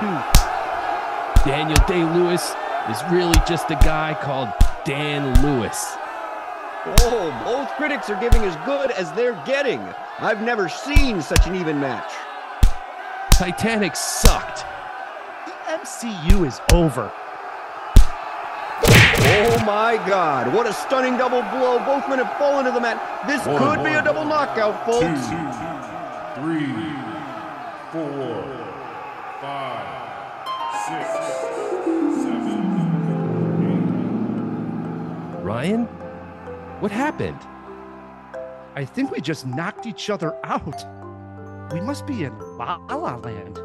Thor 2. Daniel Day Lewis is really just a guy called Dan Lewis. Oh, both critics are giving as good as they're getting. I've never seen such an even match. Titanic sucked. The MCU is over. Oh my God, what a stunning double blow. Both men have fallen to the mat. This One, could be a one, double knockout, folks. three, four, What happened? I think we just knocked each other out. We must be in La La Land.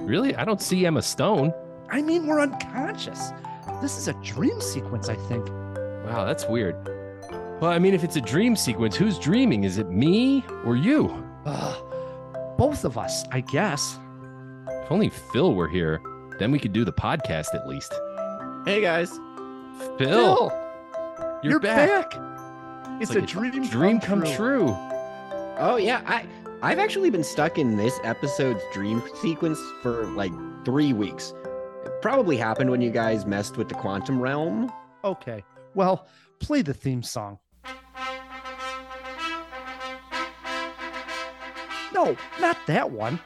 Really? I don't see Emma Stone. I mean, we're unconscious. This is a dream sequence, I think. Wow, that's weird. Well, I mean, if it's a dream sequence, who's dreaming? Is it me or you? Ugh. Both of us, I guess. If only Phil were here, then we could do the podcast at least. Hey, guys. Phil, you're, you're back. back. It's, like a dream, dream come true. Oh yeah, I I've actually been stuck in this episode's dream sequence for like three weeks. It probably happened when you guys messed with the quantum realm. Okay. Well, play the theme song. No, not that one.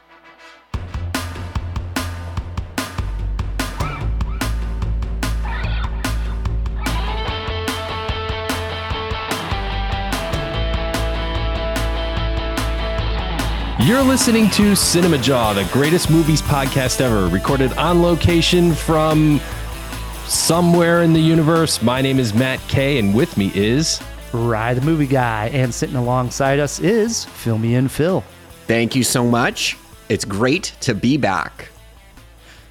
You're listening to Cinema Jaw, the greatest movies podcast ever, recorded on location from somewhere in the universe. My name is Matt Kay, and with me is Rye the movie guy, and sitting alongside us is Filmy and Phil. Thank you so much. It's great to be back.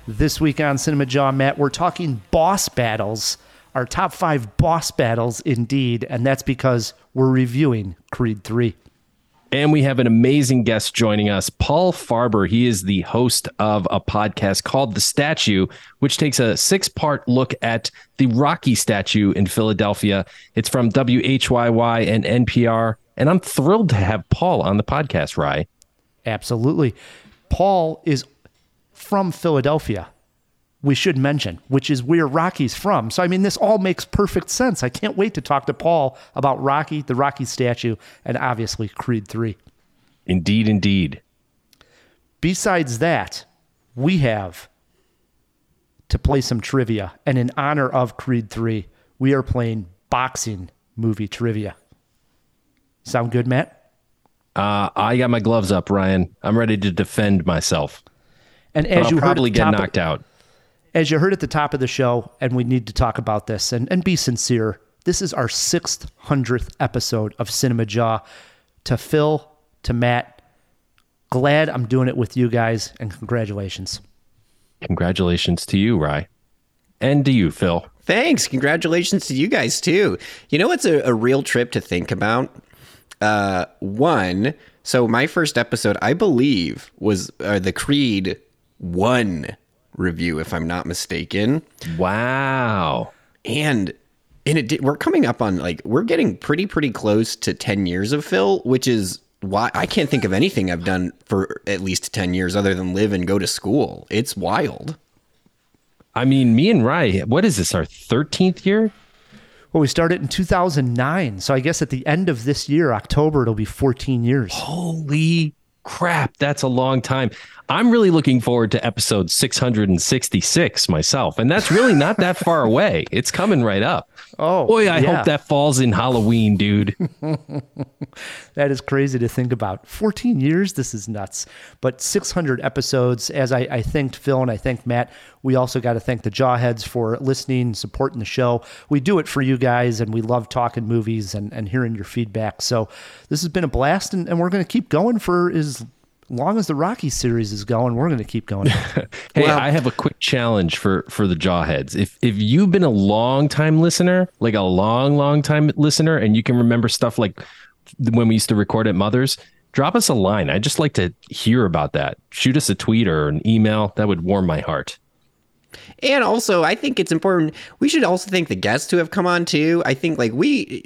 This week on Cinema Jaw, Matt, we're talking boss battles, our top five boss battles indeed, and that's because we're reviewing Creed 3. And we have an amazing guest joining us, Paul Farber. He is the host of a podcast called The Statue, which takes a six part look at the Rocky statue in Philadelphia. It's from WHYY and NPR. And I'm thrilled to have Paul on the podcast, Rye. Absolutely. Paul is from Philadelphia, we should mention, which is where Rocky's from. So, I mean, this all makes perfect sense. I can't wait to talk to Paul about Rocky, the Rocky statue, and obviously Creed 3. Indeed, indeed. Besides that, we have to play some trivia. And in honor of Creed 3, we are playing boxing movie trivia. Sound good, Matt? Uh, I got my gloves up, Ryan. I'm ready to defend myself. And as I'll you probably get top of- knocked out. As you heard at the top of the show, and we need to talk about this and, and be sincere, this is our 600th episode of Cinema Jaw. To Phil, to Matt, glad I'm doing it with you guys, and congratulations. Congratulations to you, Rye. And to you, Phil. Thanks. Congratulations to you guys too. You know what's a, a real trip to think about? Uh, one. So my first episode, I believe, was uh, the Creed one review, if I'm not mistaken. Wow. And and it did, we're coming up on like we're getting pretty pretty close to 10 years of Phil, which is why I can't think of anything I've done for at least 10 years other than live and go to school. It's wild. I mean, me and Rye, what is this, our 13th year? Well, we started in 2009. So I guess at the end of this year, October, it'll be 14 years. Holy crap, that's a long time. I'm really looking forward to episode 666 myself, and that's really not that far away. It's coming right up. Oh, boy, I yeah. hope that falls in Halloween, dude. That is crazy to think about. 14 years? This is nuts. But 600 episodes. As I, I thanked Phil and I thanked Matt, we also got to thank the Jawheads for listening, supporting the show. We do it for you guys, and we love talking movies and, and hearing your feedback. So this has been a blast, and, and we're going to keep going for as long as the Rocky series is going. We're going to keep going. Hey, I have a quick challenge for for the jawheads. If if you've been a long time listener, like a long long time listener, and you can remember stuff like when we used to record at Mother's, drop us a line. I'd just like to hear about that. Shoot us a tweet or an email. That would warm my heart. And also, I think it's important. We should also thank the guests who have come on too. I think like we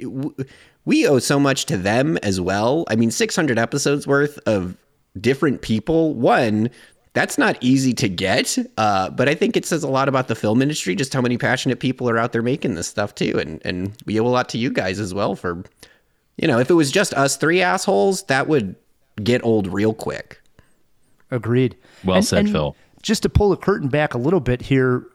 we owe so much to them as well. I mean, 600 episodes worth of different people. One, that's not easy to get, uh, but I think it says a lot about the film industry, just how many passionate people are out there making this stuff too. And and we owe a lot to you guys as well for, you know, if it was just us three assholes, that would get old real quick. Agreed. Well said, Phil. Just to pull the curtain back a little bit here,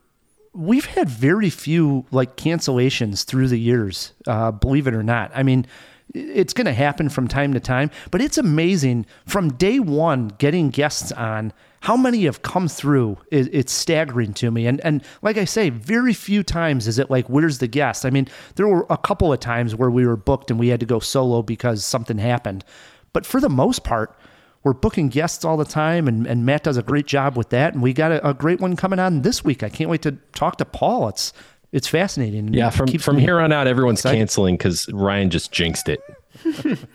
we've had very few like cancellations through the years. Uh, believe it or not, I mean, it's going to happen from time to time, but it's amazing from day one getting guests on. How many have come through? It's staggering to me. And and like I say, very few times is it like, where's the guest? I mean, there were a couple of times where we were booked and we had to go solo because something happened. But for the most part, we're booking guests all the time, and, and Matt does a great job with that. And we got a, a great one coming on this week. I can't wait to talk to Paul. It's it's fascinating. Yeah, from Keeps from here on out, everyone's excited. canceling because Ryan just jinxed it.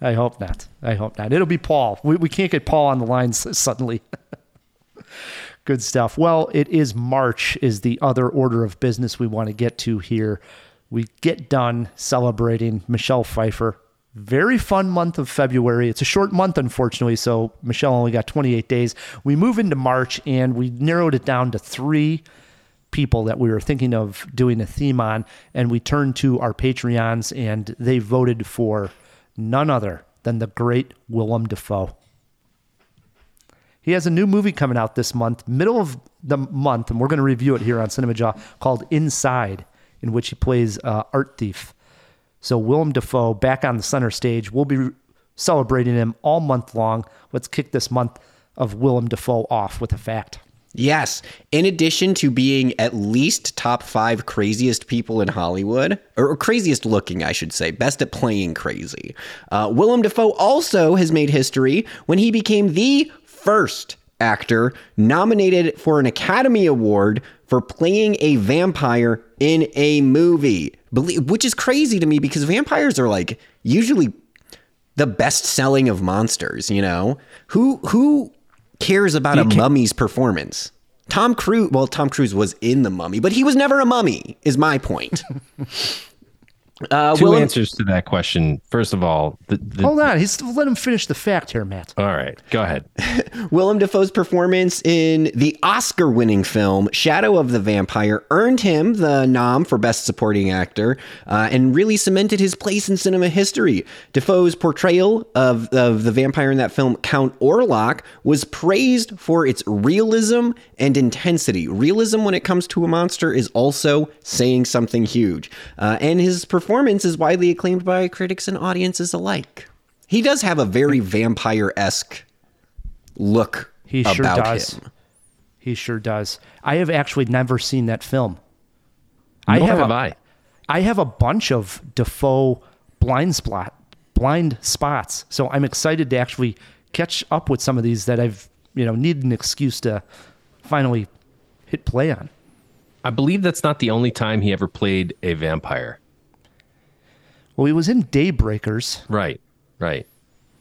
I hope not. I hope not. It'll be Paul. We, we can't get Paul on the line suddenly. Good stuff. Well, it is March, is the other order of business we want to get to here. We get done celebrating Michelle Pfeiffer. Very fun month of February. It's a short month, unfortunately, so Michelle only got 28 days. We move into March and we narrowed it down to three people that we were thinking of doing a theme on, and we turned to our Patreons, and they voted for none other than the great Willem Dafoe. He has a new movie coming out this month, middle of the month, and we're going to review it here on Cinema Jaw called Inside, in which he plays uh, art thief. So Willem Dafoe back on the center stage. We'll be celebrating him all month long. Let's kick this month of Willem Dafoe off with a fact. Yes. In addition to being at least top five craziest people in Hollywood, or craziest looking, I should say, best at playing crazy, uh, Willem Dafoe also has made history when he became the first actor nominated for an Academy Award for playing a vampire in a movie. Which is crazy to me because vampires are like usually the best selling of monsters, you know? Who who cares about a mummy's performance? Tom Cruise, well, Tom Cruise was in the mummy, but he was never a mummy, is my point. Uh, Two Willem- answers to that question. First of all, the, the, Hold on, he's let him finish the fact here, Matt. all right, go ahead. Willem Dafoe's performance in the Oscar winning film Shadow of the Vampire earned him the nom for Best Supporting Actor uh, and really cemented his place in cinema history. Dafoe's portrayal of, of the vampire in that film, Count Orlok, was praised for its realism and intensity. Realism when it comes to a monster is also saying something huge. Uh, and his performance is widely acclaimed by critics and audiences alike. He does have a very vampire esque look He sure does. him. He sure does. I have actually never seen that film. Nor have have a- I. I have a bunch of Dafoe blind spot blind spots, so I'm excited to actually catch up with some of these that I've you know needed an excuse to finally hit play on. I believe that's not the only time he ever played a vampire. Well, he was in Daybreakers. Right, right.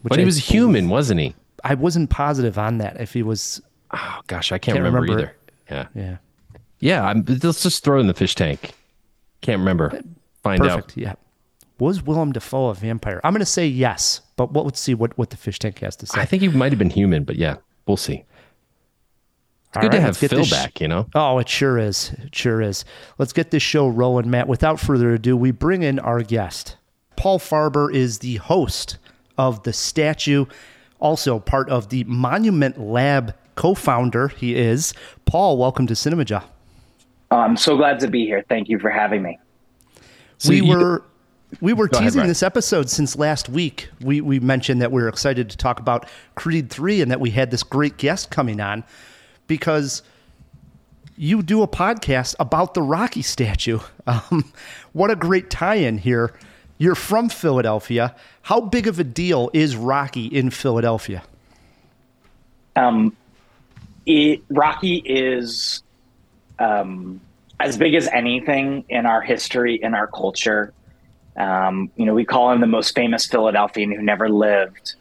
But he I was human, wasn't he? I wasn't positive on that if he was. Oh gosh, I can't, Can't remember, remember. either. Yeah, Yeah, yeah. I'm, let's just throw in the fish tank. Can't remember. Find perfect. out. Yeah. Was Willem Dafoe a vampire? I'm going to say yes, but what, let's see what, what the fish tank has to say. I think he might have been human, but yeah, we'll see. It's All good to have Phil sh- back. You know. Oh, it sure is. It sure is. Let's get this show rolling, Matt. Without further ado, we bring in our guest. Paul Farber is the host of The Statue. also part of the Monument Lab co-founder. He is Paul. Welcome to Cinema Jaw. I'm so glad to be here. Thank you for having me. So we you, were we were teasing ahead, this episode since last week. We we mentioned that we were excited to talk about Creed 3 and that we had this great guest coming on because you do a podcast about the Rocky statue. Um, what a great tie-in here. You're from Philadelphia. How big of a deal is Rocky in Philadelphia? Um, it, Rocky is um, as big as anything in our history, in our culture. Um, you know, we call him the most famous Philadelphian who never lived.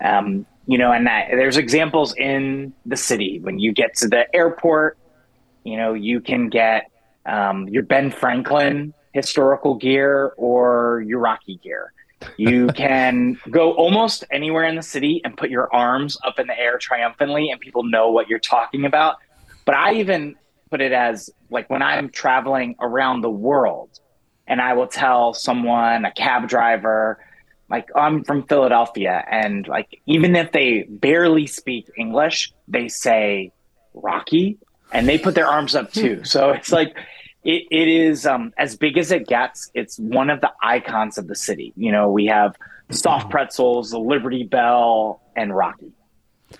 Um, you know, and that, there's examples in the city when you get to the airport. You know, you can get um, your Ben Franklin historical gear or your Rocky gear. You can go almost anywhere in the city and put your arms up in the air triumphantly, and people know what you're talking about. But I even put it as like when I'm traveling around the world and I will tell someone, a cab driver, like oh, I'm from Philadelphia, and like even if they barely speak English, they say Rocky, and they put their arms up too. So it's like it, it is um, as big as it gets. It's one of the icons of the city. You know, we have soft pretzels, the Liberty Bell, and Rocky.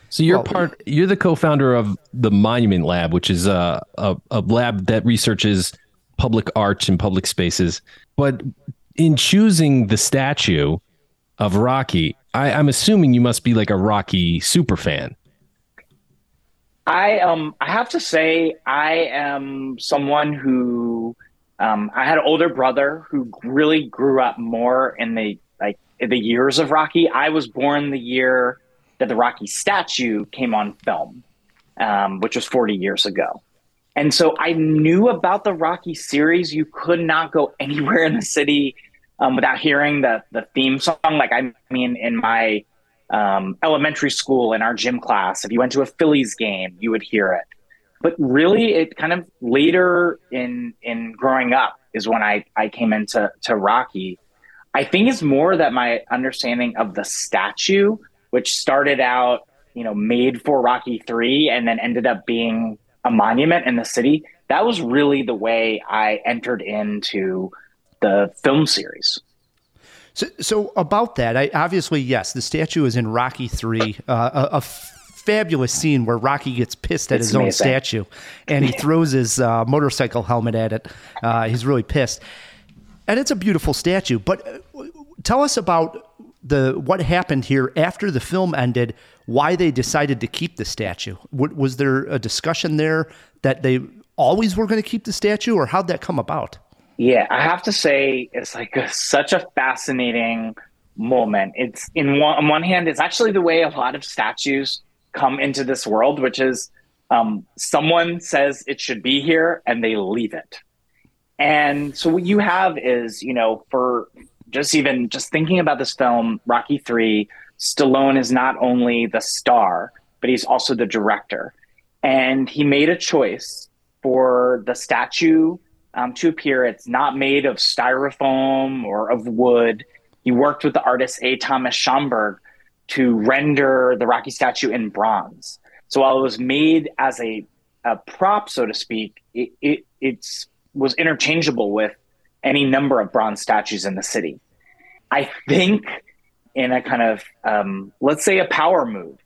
So you're well, part. You're the co-founder of the Monument Lab, which is a, a, a lab that researches public art and public spaces. But in choosing the statue of Rocky, I, I'm assuming you must be like a Rocky super fan. I um I have to say I am someone who um, I had an older brother who really grew up more in the like in the years of Rocky. I was born the year that the Rocky statue came on film, um, which was 40 years ago. And so I knew about the Rocky series. You could not go anywhere in the city um, without hearing the the theme song. Like I mean, in my um, elementary school in our gym class, if you went to a Phillies game, you would hear it. But really, it kind of later in in growing up is when I I came into to Rocky. I think it's more that my understanding of the statue which started out, you know, made for Rocky 3 and then ended up being a monument in the city. That was really the way I entered into the film series. So, so about that, I obviously yes, the statue is in Rocky Three, uh, a, a, fabulous scene where Rocky gets pissed at it's his amazing. own statue, and he throws his uh, motorcycle helmet at it. Uh, he's really pissed, and it's a beautiful statue. But uh, tell us about the what happened here after the film ended, why they decided to keep the statue. was there a discussion there that they always were going to keep the statue, or how'd that come about? Yeah, I have to say it's like a, such a fascinating moment. It's in one, on one hand, it's actually the way a lot of statues come into this world, which is um, someone says it should be here and they leave it. And so what you have is, you know, for just even just thinking about this film, Rocky Three, Stallone is not only the star, but he's also the director, and he made a choice for the statue um, to appear. It's not made of styrofoam or of wood. He worked with the artist A. Thomas Schomberg to render the Rocky statue in bronze. So while it was made as a, a prop, so to speak, it, it it's was interchangeable with any number of bronze statues in the city. I think in a kind of, um, let's say, a power move,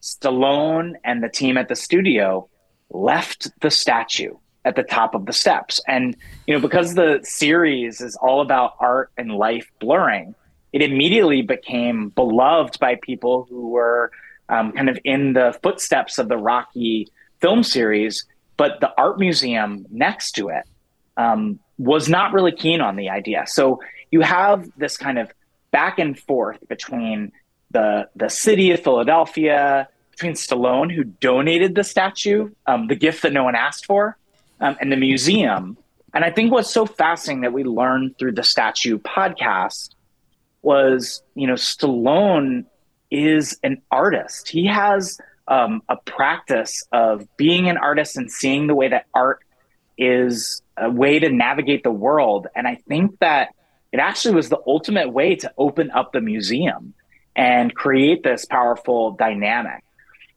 Stallone and the team at the studio left the statue at the top of the steps. And, you know, because the series is all about art and life blurring, it immediately became beloved by people who were um, kind of in the footsteps of the Rocky film series. But the art museum next to it um, was not really keen on the idea. So you have this kind of back and forth between the the city of Philadelphia, between Stallone, who donated the statue, um, the gift that no one asked for, um, and the museum. And I think what's so fascinating that we learned through the statue podcast was, you know, Stallone is an artist. He has um, a practice of being an artist and seeing the way that art is a way to navigate the world. And I think that it actually was the ultimate way to open up the museum. and create this powerful dynamic.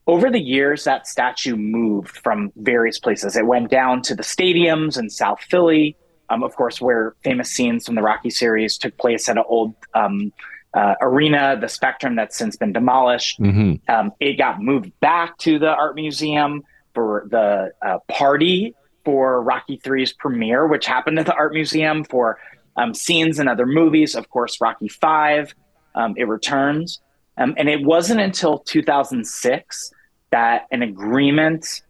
Over the years, that statue moved from various places. It went down to the stadiums in South Philly, um, of course, where famous scenes from the Rocky series took place at an old um, uh, arena, the Spectrum, that's since been demolished. Mm-hmm. Um, it got moved back to the art museum for the uh, party for Rocky 3's premiere, which happened at the art museum for um, scenes in other movies. Of course, Rocky 5, um, it returns. Um, and it wasn't until 2006 that an agreement,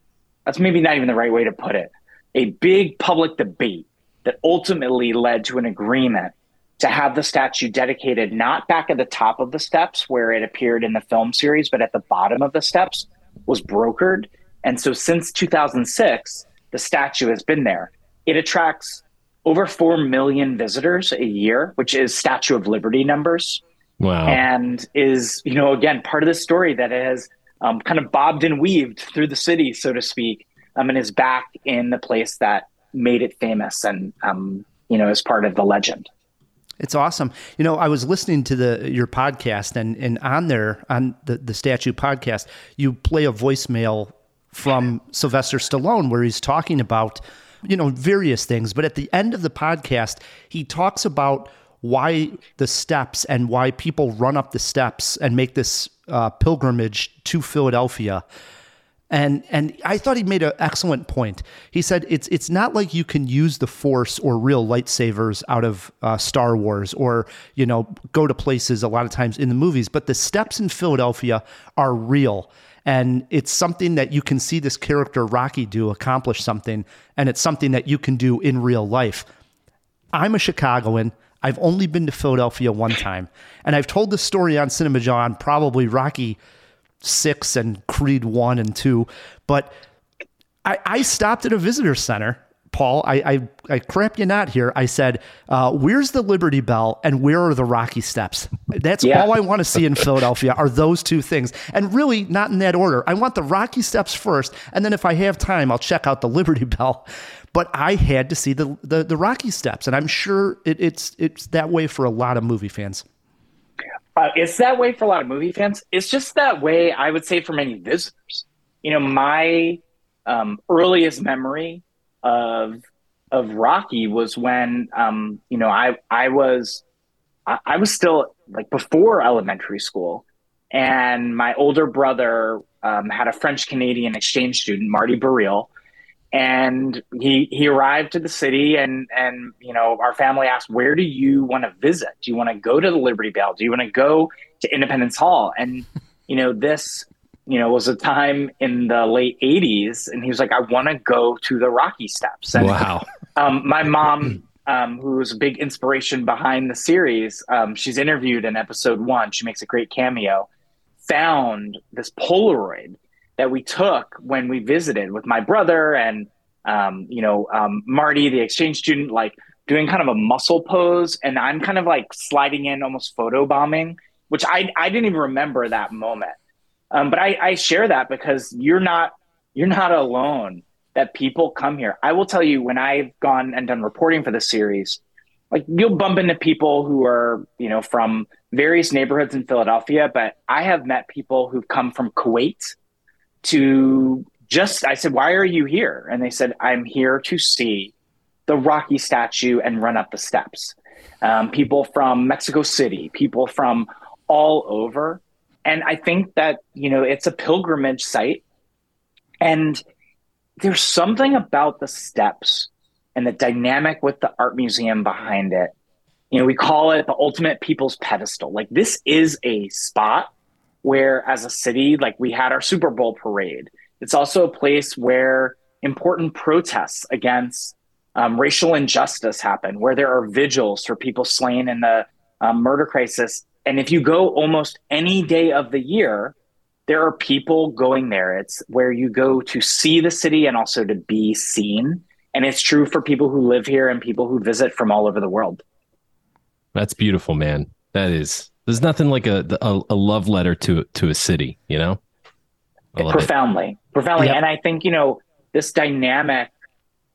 that's maybe not even the right way to put it, a big public debate that ultimately led to an agreement to have the statue dedicated not back at the top of the steps where it appeared in the film series, but at the bottom of the steps was brokered. And so since 2006, the statue has been there. It attracts over 4 million visitors a year, which is Statue of Liberty numbers. Wow. And is, you know, again, part of the story that has um, kind of bobbed and weaved through the city, so to speak, um, and is back in the place that made it famous and, um, you know, is part of the legend. It's awesome. You know, I was listening to the your podcast and and on there on the the statue podcast, you play a voicemail from Sylvester Stallone where he's talking about you know various things, but at the end of the podcast, he talks about why the steps and why people run up the steps and make this uh, pilgrimage to Philadelphia. And and I thought he made an excellent point. He said it's it's not like you can use the Force or real lightsabers out of uh, Star Wars or you know go to places a lot of times in the movies, but the steps in Philadelphia are real. And it's something that you can see this character Rocky do accomplish something, and it's something that you can do in real life. I'm a Chicagoan. I've only been to Philadelphia one time, and I've told this story on Cinema Jaw, probably Rocky six and Creed one and two. But I, I stopped at a visitor center. Paul, I, I, I crap you not here. I said, uh, where's the Liberty Bell and where are the Rocky Steps? That's Yeah. all I want to see in Philadelphia are those two things. And really not in that order. I want the Rocky Steps first. And then if I have time, I'll check out the Liberty Bell. But I had to see the, the, the Rocky Steps. And I'm sure it, it's, it's that way for a lot of movie fans. Uh, it's that way for a lot of movie fans. It's just that way, I would say, for many visitors. You know, my um, earliest memory of of Rocky was when, um, you know, I I was I, I was still like before elementary school, and my older brother um, had a French Canadian exchange student, Marty Burrell, and he he arrived to the city and and you know our family asked where do you want to visit? Do you want to go to the liberty bell? Do you want to go to independence hall? And you know this you know was a time in the late 80s and he was like i want to go to the rocky steps. And Wow. um, my mom um, who was a big inspiration behind the series um, she's interviewed in episode one. She makes a great cameo found this polaroid that we took when we visited with my brother and um, you know um, Marty, the exchange student, like doing kind of a muscle pose, and I'm kind of like sliding in, almost photo bombing, which I I didn't even remember that moment. Um, but I, I share that because you're not you're not alone. That people come here. I will tell you when I've gone and done reporting for the series, like you'll bump into people who are you know from various neighborhoods in Philadelphia, but I have met people who've come from Kuwait to just I said, "Why are you here?" And they said, "I'm here to see the Rocky statue and run up the steps." Um, people from Mexico City, people from all over, and I think that you know it's a pilgrimage site, and there's something about the steps and the dynamic with the art museum behind it. You know, we call it the ultimate people's pedestal. Like this is a spot where as a city like we had our super bowl parade it's also a place where important protests against um, racial injustice happen where there are vigils for people slain in the um, murder crisis and if you go almost any day of the year there are people going there it's where you go to see the city and also to be seen and it's true for people who live here and people who visit from all over the world That's beautiful, man. That is. There's nothing like a a, a love letter to to a city, you know. Love it. profoundly profoundly Yep. and i think you know this dynamic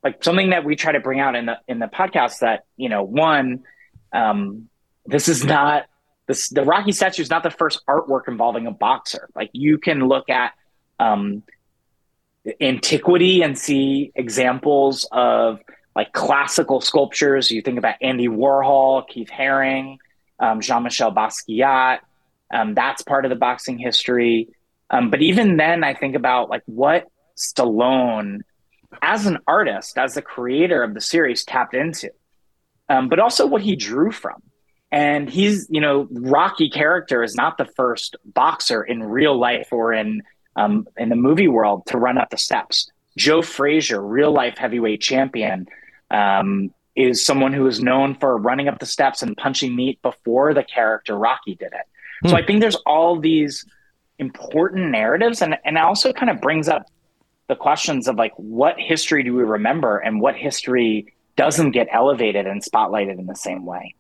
like something that we try to bring out in the in the podcast that you know one um this is not this, the Rocky statue is not the first artwork involving a boxer. Like you can look at um, antiquity and see examples of like classical sculptures. You think about Andy Warhol, Keith Haring, um, Jean Michel Basquiat. Um, that's part of the boxing history. Um, but even then, I think about like what Stallone, as an artist, as the creator of the series, tapped into, um, but also what he drew from. And he's, you know, Rocky character is not the first boxer in real life or in um, in the movie world to run up the steps. Joe Frazier, real life heavyweight champion, um, is someone who is known for running up the steps and punching meat before the character Rocky did it. Hmm. So I think there's all these important narratives, and and also kind of brings up the questions of like what history do we remember and what history doesn't get elevated and spotlighted in the same way.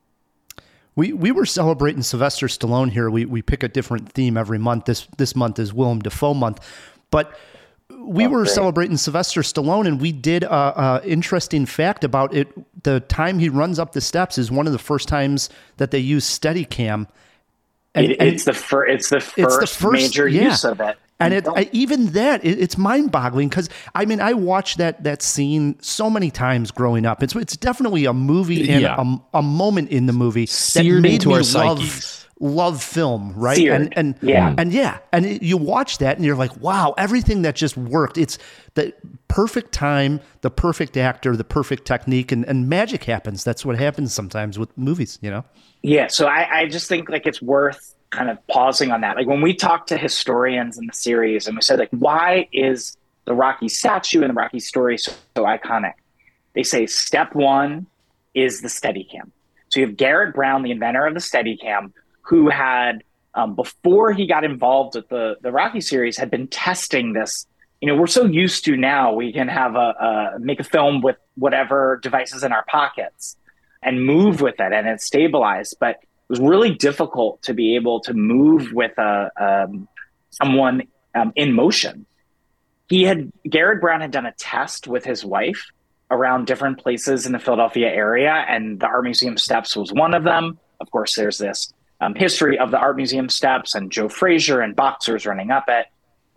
We we were celebrating Sylvester Stallone here. We we pick a different theme every month. This this month is Willem Dafoe month, but we oh, were great. celebrating Sylvester Stallone, and we did a, a, interesting fact about it. The time he runs up the steps is one of the first times that they use Steadicam. And, it, it's, and the fir- it's the first it's the first major yeah. use of it. And it, I, even that, it, it's mind boggling because I mean, I watched that that scene so many times growing up. It's it's definitely a movie and yeah. a, a, moment in the movie Seared that made me love psyches. Love film, right? Seared. And and yeah, mm. and yeah, and you watch that and you're like, wow, everything that just worked. It's the perfect time, the perfect actor, the perfect technique, and and magic happens. That's what happens sometimes with movies, you know. Yeah, so I, I just think like it's worth kind of pausing on that. Like when we talked to historians in the series and we said like, why is the Rocky statue and the Rocky story so, so iconic? They say step one is the Steadicam. So you have Garrett Brown, the inventor of the Steadicam, who had um, before he got involved with the the Rocky series, had been testing this. You know, we're so used to now we can have a, a make a film with whatever devices in our pockets and move with it, and it's stabilized. But it was really difficult to be able to move with a um, someone um, in motion. He had Garrett Brown had done a test with his wife around different places in the Philadelphia area, and the Art Museum steps was one of them. Of course, there's this um, history of the Art Museum steps and Joe Frazier and boxers running up it.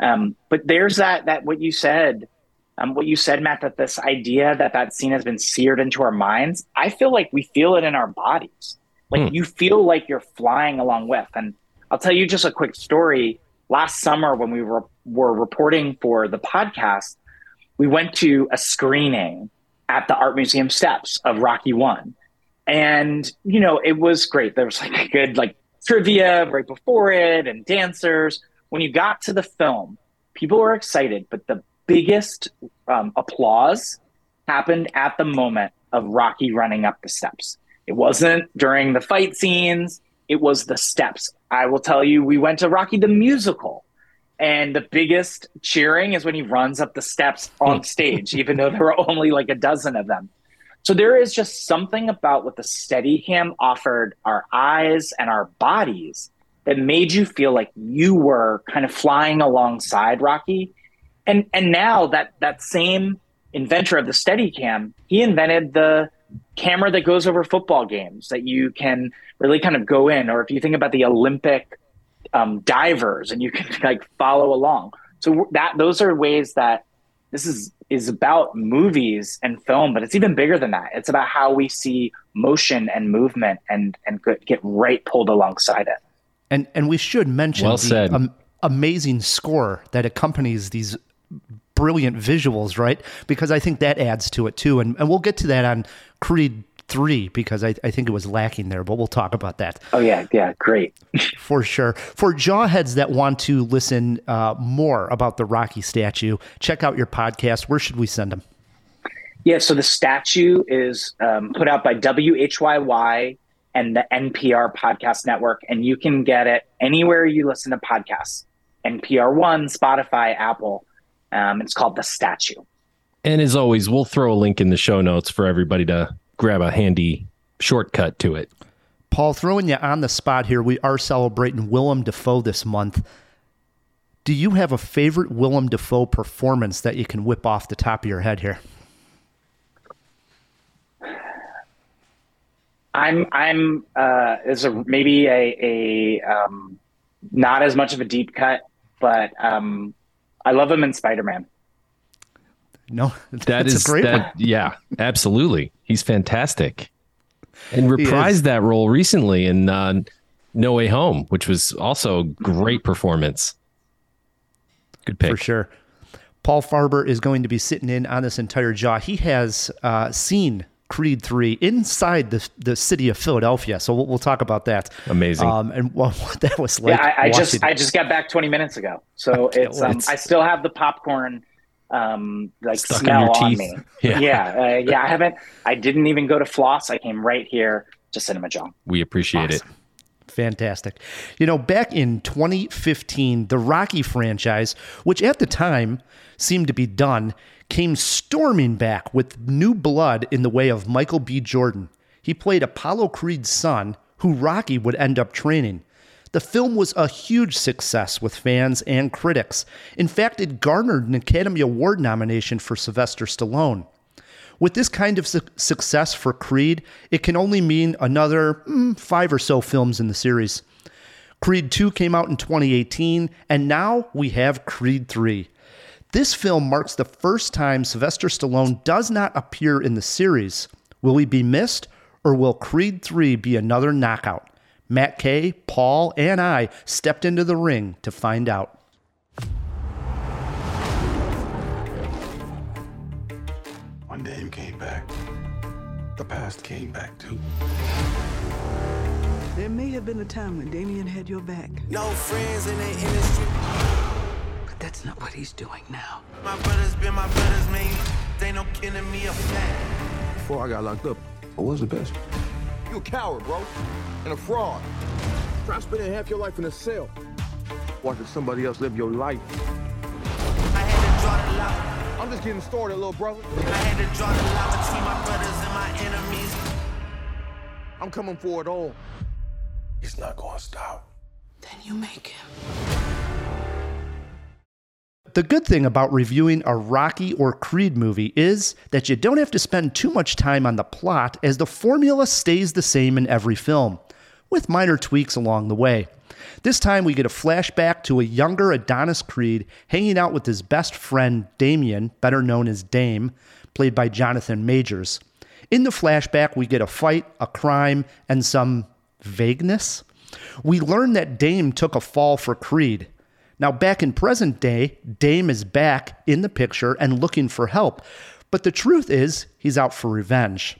Um, but there's that that what you said, um, what you said, Matt, that this idea that that scene has been seared into our minds. I feel like we feel it in our bodies. Like hmm. you feel like you're flying along with. And I'll tell you just a quick story. Last summer, when we were, were reporting for the podcast, we went to a screening at the Art Museum steps of Rocky One. And, you know, it was great. There was like a good like trivia right before it and dancers. When you got to the film, people were excited, but the biggest um, applause happened at the moment of Rocky running up the steps. It wasn't during the fight scenes, it was the steps. I will tell you, we went to Rocky the Musical, and the biggest cheering is when he runs up the steps on stage, even though there were only like a dozen of them. So there is just something about what the Steadicam offered our eyes and our bodies that made you feel like you were kind of flying alongside Rocky. And and now that that same inventor of the Steadicam, he invented the camera that goes over football games that you can really kind of go in, or if you think about the Olympic um, divers and you can like follow along. So that those are ways that this is is about movies and film, but it's even bigger than that. It's about how we see motion and movement and and get right pulled alongside it. And and we should mention well the um, amazing score that accompanies these brilliant visuals, right? Because I think that adds to it too. And, and we'll get to that on Creed 3 because I, I think it was lacking there, but we'll talk about that. Oh, yeah. Yeah. Great. For sure. For jawheads that want to listen uh, more about the Rocky statue, check out your podcast. Where should we send them? Yeah. So the statue is um, put out by WHYY and the NPR Podcast Network, and you can get it anywhere you listen to podcasts NPR One, Spotify, Apple. Um, it's called The Statue. And as always, we'll throw a link in the show notes for everybody to grab a handy shortcut to it. Paul, throwing you on the spot here, we are celebrating Willem Dafoe this month. Do you have a favorite Willem Dafoe performance that you can whip off the top of your head here? I'm I'm uh, is a maybe a a um, not as much of a deep cut, but um, I love him in Spider Man. No, That that's a great that, one. yeah, absolutely. He's fantastic. And reprised that role recently in uh, No Way Home, which was also a great performance. Good pick. for sure. Paul Farber is going to be sitting in on this entire jaw. He has uh, seen Creed 3 inside the, the city of Philadelphia. So we'll, we'll talk about that. Amazing. Um, and what, what that was like. yeah, I, I just I just got back 20 minutes ago, so it's um, wait. I still have the popcorn um like Stuck smell your on me. Yeah. yeah, uh, yeah. I haven't. I didn't even go to floss. I came right here to Cinema Jaw. we appreciate it. Fantastic. You know, back in 2015, the Rocky franchise, which at the time seemed to be done, came storming back with new blood in the way of Michael B. Jordan. He played Apollo Creed's son, who Rocky would end up training. The film was a huge success with fans and critics. In fact, it garnered an Academy Award nomination for Sylvester Stallone. With this kind of su- success for Creed, it can only mean another mm, five or so films in the series. Creed 2 came out in 2018, and now we have Creed 3. This film marks the first time Sylvester Stallone does not appear in the series. Will he be missed, or will Creed 3 be another knockout? Matt Kay, Paul, and I stepped into the ring to find out. One day you came back. The past came back too. There may have been a time when Damian had your back, No friends in the industry. but that's not what he's doing now. My brothers been my brothers, man. They no killing me a fact. Before I got locked up, I was the best. You a coward, bro. And a fraud. Try spending half your life in a cell. Watching somebody else live your life. I had to draw the line. I'm just getting started, little brother. I had to draw the line between my brothers and my enemies. I'm coming for it all. It's not gonna stop. Then you make him. The good thing about reviewing a Rocky or Creed movie is that you don't have to spend too much time on the plot, as the formula stays the same in every film, with minor tweaks along the way. This time we get a flashback to a younger Adonis Creed hanging out with his best friend Damian, better known as Dame, played by Jonathan Majors. In the flashback, we get a fight, a crime, and some vagueness. We learn that Dame took a fall for Creed. Now, back in present day, Dame is back in the picture and looking for help. But the truth is, he's out for revenge.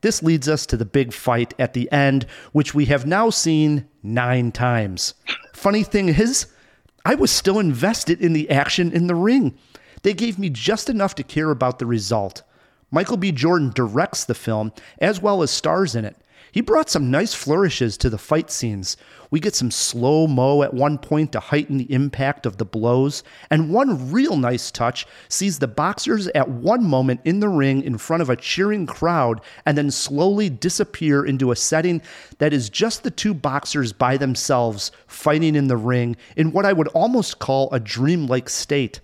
This leads us to the big fight at the end, which we have now seen nine times. Funny thing is, I was still invested in the action in the ring. They gave me just enough to care about the result. Michael B. Jordan directs the film, as well as stars in it. He brought some nice flourishes to the fight scenes. We get some slow mo at one point to heighten the impact of the blows, and one real nice touch sees the boxers at one moment in the ring in front of a cheering crowd and then slowly disappear into a setting that is just the two boxers by themselves fighting in the ring in what I would almost call a dreamlike state.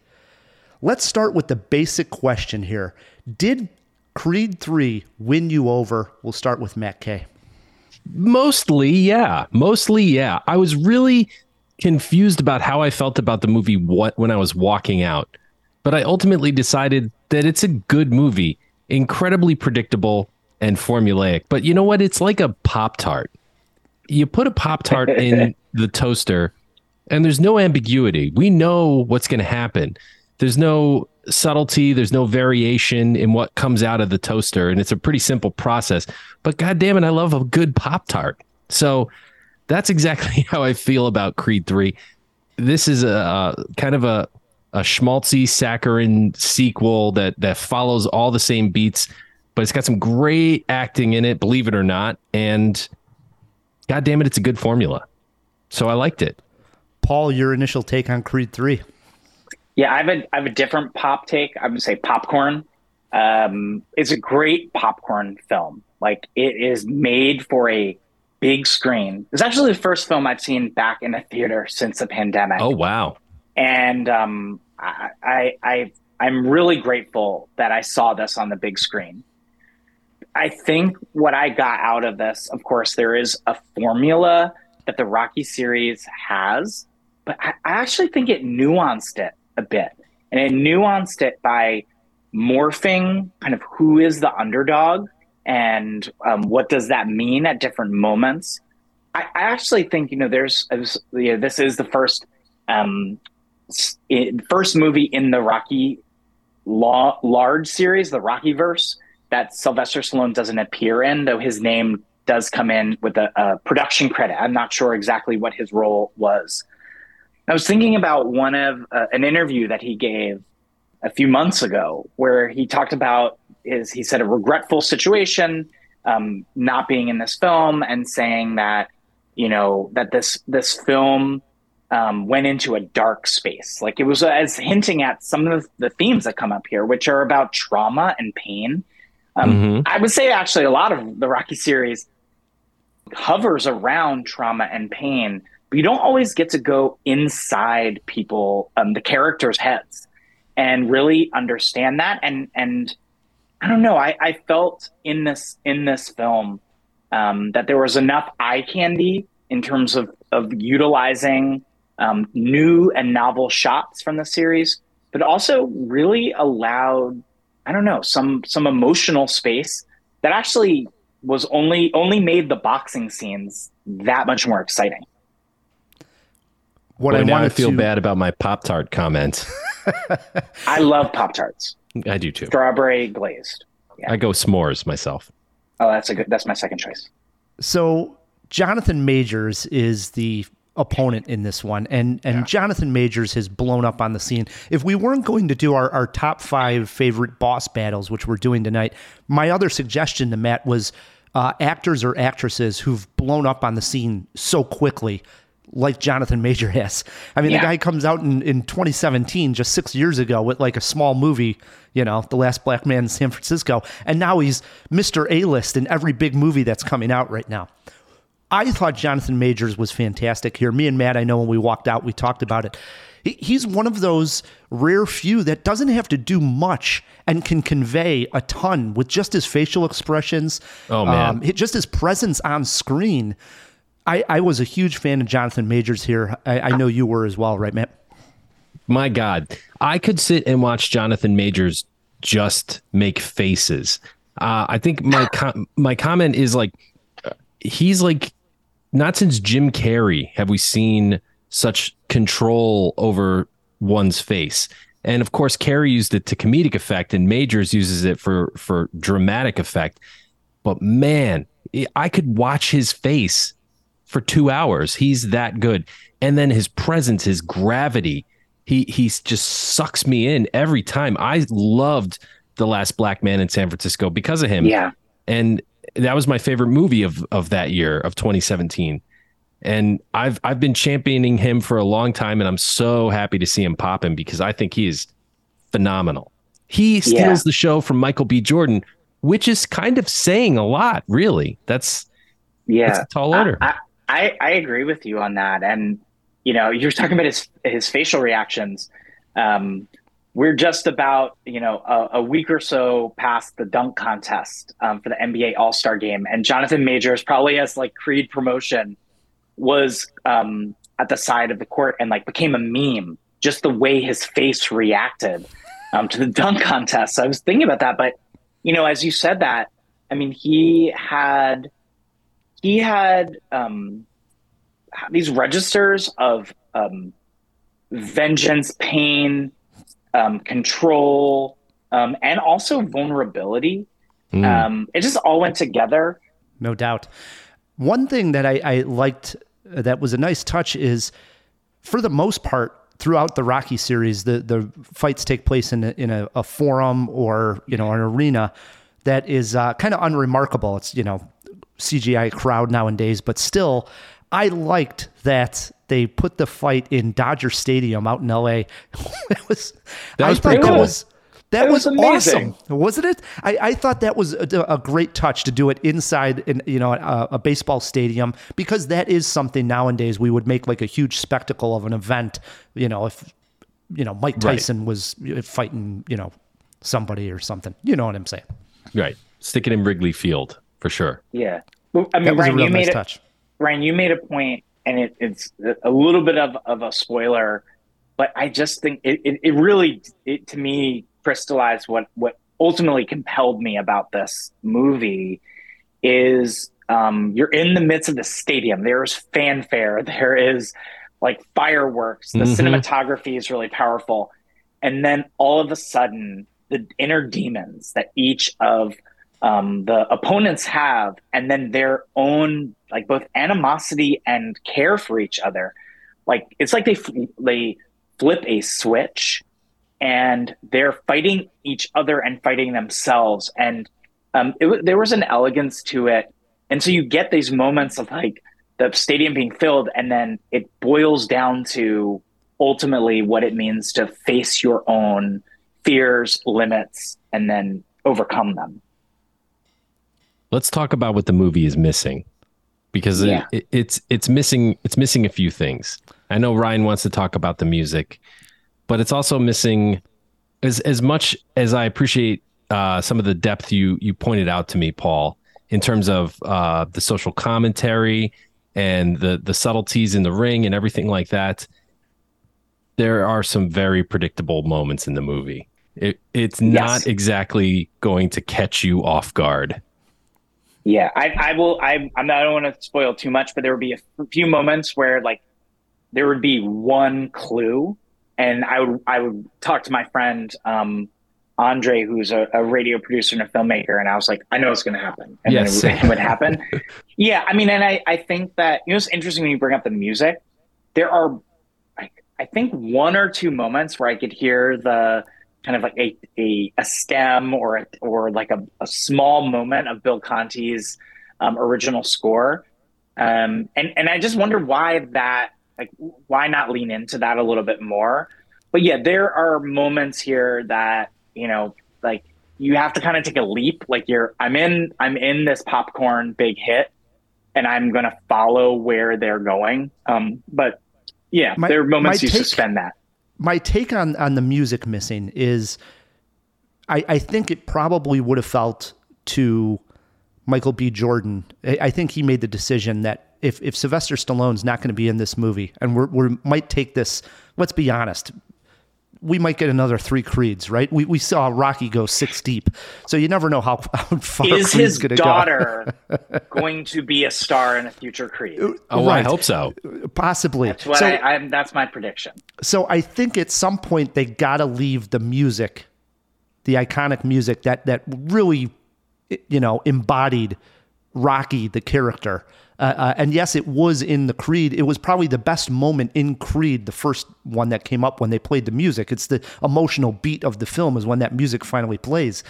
Let's start with the basic question here. Did Creed 3 win you over? We'll start with Matt Kay. Mostly, yeah. Mostly, yeah. I was really confused about how I felt about the movie what when I was walking out. But I ultimately decided that it's a good movie, incredibly predictable and formulaic. But you know what? It's like a Pop Tart. You put a Pop Tart in the toaster and there's no ambiguity. We know what's going to happen. There's no subtlety, there's no variation in what comes out of the toaster, and it's a pretty simple process. But god damn it, I love a good Pop Tart. So that's exactly how I feel about Creed 3. This is a, a kind of a a schmaltzy saccharine sequel that that follows all the same beats, but it's got some great acting in it, believe it or not. And god damn it, it's a good formula. So I liked it. Paul, your initial take on Creed 3. Yeah, I have a I have a different pop take. I would say popcorn. Um, it's a great popcorn film. Like it is made for a big screen. It's actually the first film I've seen back in a theater since the pandemic. Oh wow. and um, I, I, I, I'm really grateful that I saw this on the big screen. I think what I got out of this, of course, there is a formula that the Rocky series has, but I, I actually think it nuanced it a bit. And it nuanced it by morphing kind of who is the underdog and um, what does that mean at different moments. I, I actually think, you know, there's, you know, this is the first, um, it- first movie in the Rocky law, large series, the Rocky verse, that Sylvester Stallone doesn't appear in, though his name does come in with a, a production credit. I'm not sure exactly what his role was. I was thinking about one of uh, an interview that he gave a few months ago, where he talked about is he said a regretful situation, um, not being in this film, and saying that you know that this this film um, went into a dark space. Like it was as hinting at some of the themes that come up here, which are about trauma and pain. Um, Mhm. I would say actually a lot of the Rocky series hovers around trauma and pain, but you don't always get to go inside people, um, the characters' heads, and really understand that. And and I don't know, I, I felt in this in this film um, that there was enough eye candy in terms of of utilizing um, new and novel shots from the series, but also really allowed I don't know some some emotional space that actually was only only made the boxing scenes that much more exciting. What Boy, I now I wanted feel bad about my Pop Tart comment. I love Pop Tarts, I do too. strawberry glazed. I go s'mores myself. Oh, that's a good. That's my second choice. So Jonathan Majors is the opponent in this one, and and Jonathan Majors has blown up on the scene. If we weren't going to do our, our top five favorite boss battles, which we're doing tonight, my other suggestion to Matt was uh, actors or actresses who've blown up on the scene so quickly. Like Jonathan Major has. I mean, Yeah. the guy comes out in, in 2017, just six years ago, with like a small movie, you know, The Last Black Man in San Francisco. And now he's Mr. A list in every big movie that's coming out right now. I thought Jonathan Majors was fantastic here. Me and Matt, I know when we walked out, we talked about it. He's one of those rare few that doesn't have to do much and can convey a ton with just his facial expressions. Oh, man. um, just his presence on screen. I, I was a huge fan of Jonathan Majors here. I, I know you were as well, right, Matt? My God, I could sit and watch Jonathan Majors just make faces. Uh, I think my com- my comment is like he's like not since Jim Carrey have we seen such control over one's face. And of course, Carrey used it to comedic effect, and Majors uses it for for dramatic effect. But man, I could watch his face for two hours. He's that good. And then his presence, his gravity, he he's just sucks me in every time. I loved the last black man in San Francisco because of him. Yeah. And that was my favorite movie of of that year of 2017. And I've I've been championing him for a long time, and I'm so happy to see him popping because I think he is phenomenal. He steals Yeah. the show from Michael B. Jordan, which is kind of saying a lot, really. That's Yeah, That's a tall order. I, I I I agree with you on that, and you know, you're talking about his his facial reactions. Um, we're just about you know a, a week or so past the dunk contest um, for the NBA All Star Game, and Jonathan Majors probably as like Creed promotion was um, at the side of the court and like became a meme. Just the way his face reacted um, to the dunk contest. So I was thinking about that, but you know, as you said that, I mean, he had he had um, these registers of um, vengeance, pain, um, control, um, and also vulnerability. Mm. Um, it just all went together. No doubt. One thing that I, I liked uh, that was a nice touch is, for the most part, throughout the Rocky series, the the fights take place in a, in a, a forum or you know an arena that is uh, kind of unremarkable. It's you know CGI crowd nowadays, but still, I liked that they put the fight in Dodger Stadium out in LA. it was That I was thought pretty that cool. was that It was, was awesome, wasn't it? I, I thought that was a, a great touch to do it inside, in you know, a, a baseball stadium because that is something nowadays we would make like a huge spectacle of an event. You know, if you know Mike Right. Tyson was fighting, you know, somebody or something. You know what I'm saying? Right. Stick it in Wrigley Field for sure. Yeah. Well, I mean, That was a Ryan, real you nice made it, touch. Ryan, you made a point, and it, it's a little bit of, of a spoiler, but I just think it, it, it really, it, to me, crystallized what, what ultimately compelled me about this movie is um, you're in the midst of the stadium. There's fanfare. There is like fireworks. The Mhm. cinematography is really powerful. And then all of a sudden, the inner demons that each of um, the opponents have, and then their own like both animosity and care for each other. Like it's like they they flip a switch, and they're fighting each other and fighting themselves. And um, it, there was an elegance to it, and so you get these moments of like the stadium being filled, and then it boils down to ultimately what it means to face your own fears, limits, and then overcome them. Let's talk about what the movie is missing, because Yeah. it, it's it's missing it's missing a few things. I know Ryan wants to talk about the music, but it's also missing as as much as I appreciate uh, some of the depth you you pointed out to me, Paul, in terms of uh, the social commentary and the the subtleties in the ring and everything like that. There are some very predictable moments in the movie. It, it's not exactly going to catch you off guard. Yeah, I, I will. I, I'm not, I don't want to spoil too much, but there would be a few moments where like there would be one clue, and I would I would talk to my friend um, Andre, who's a, a radio producer and a filmmaker, and I was like, I know it's going to happen, and Yes. then it, would- it would happen. yeah, I mean, and I I think that you know it's interesting when you bring up the music. There are, I, I think one or two moments where I could hear the kind of like a a, a stem or a, or like a, a small moment of Bill Conti's um, original score, um, and and I just wonder why that like why not lean into that a little bit more. But yeah, there are moments here that you know like you have to kind of take a leap. Like you're I'm in I'm in this popcorn big hit, and I'm gonna follow where they're going. Um, but yeah, My- there are moments you take- suspend that. My take on on the music missing is I, I think it probably would have felt to Michael B. Jordan. I, I think he made the decision that if, if Sylvester Stallone's not going to be in this movie, and we're, we might take this, let's be honest, we might get another three Creeds, right? We, we saw Rocky go six deep, so you never know how, how far Is Creed's his gonna daughter going to be a star in a future Creed? go. Oh, I hope so. Possibly. That's what so, I, I'm. That's my prediction. so I think at some point they got to leave the music, the iconic music that that really, you know, embodied Rocky the character. Uh, uh, and yes, it was in the Creed. It was probably the best moment in Creed, the first one that came up when they played the music. It's the emotional beat of the film is when that music finally plays.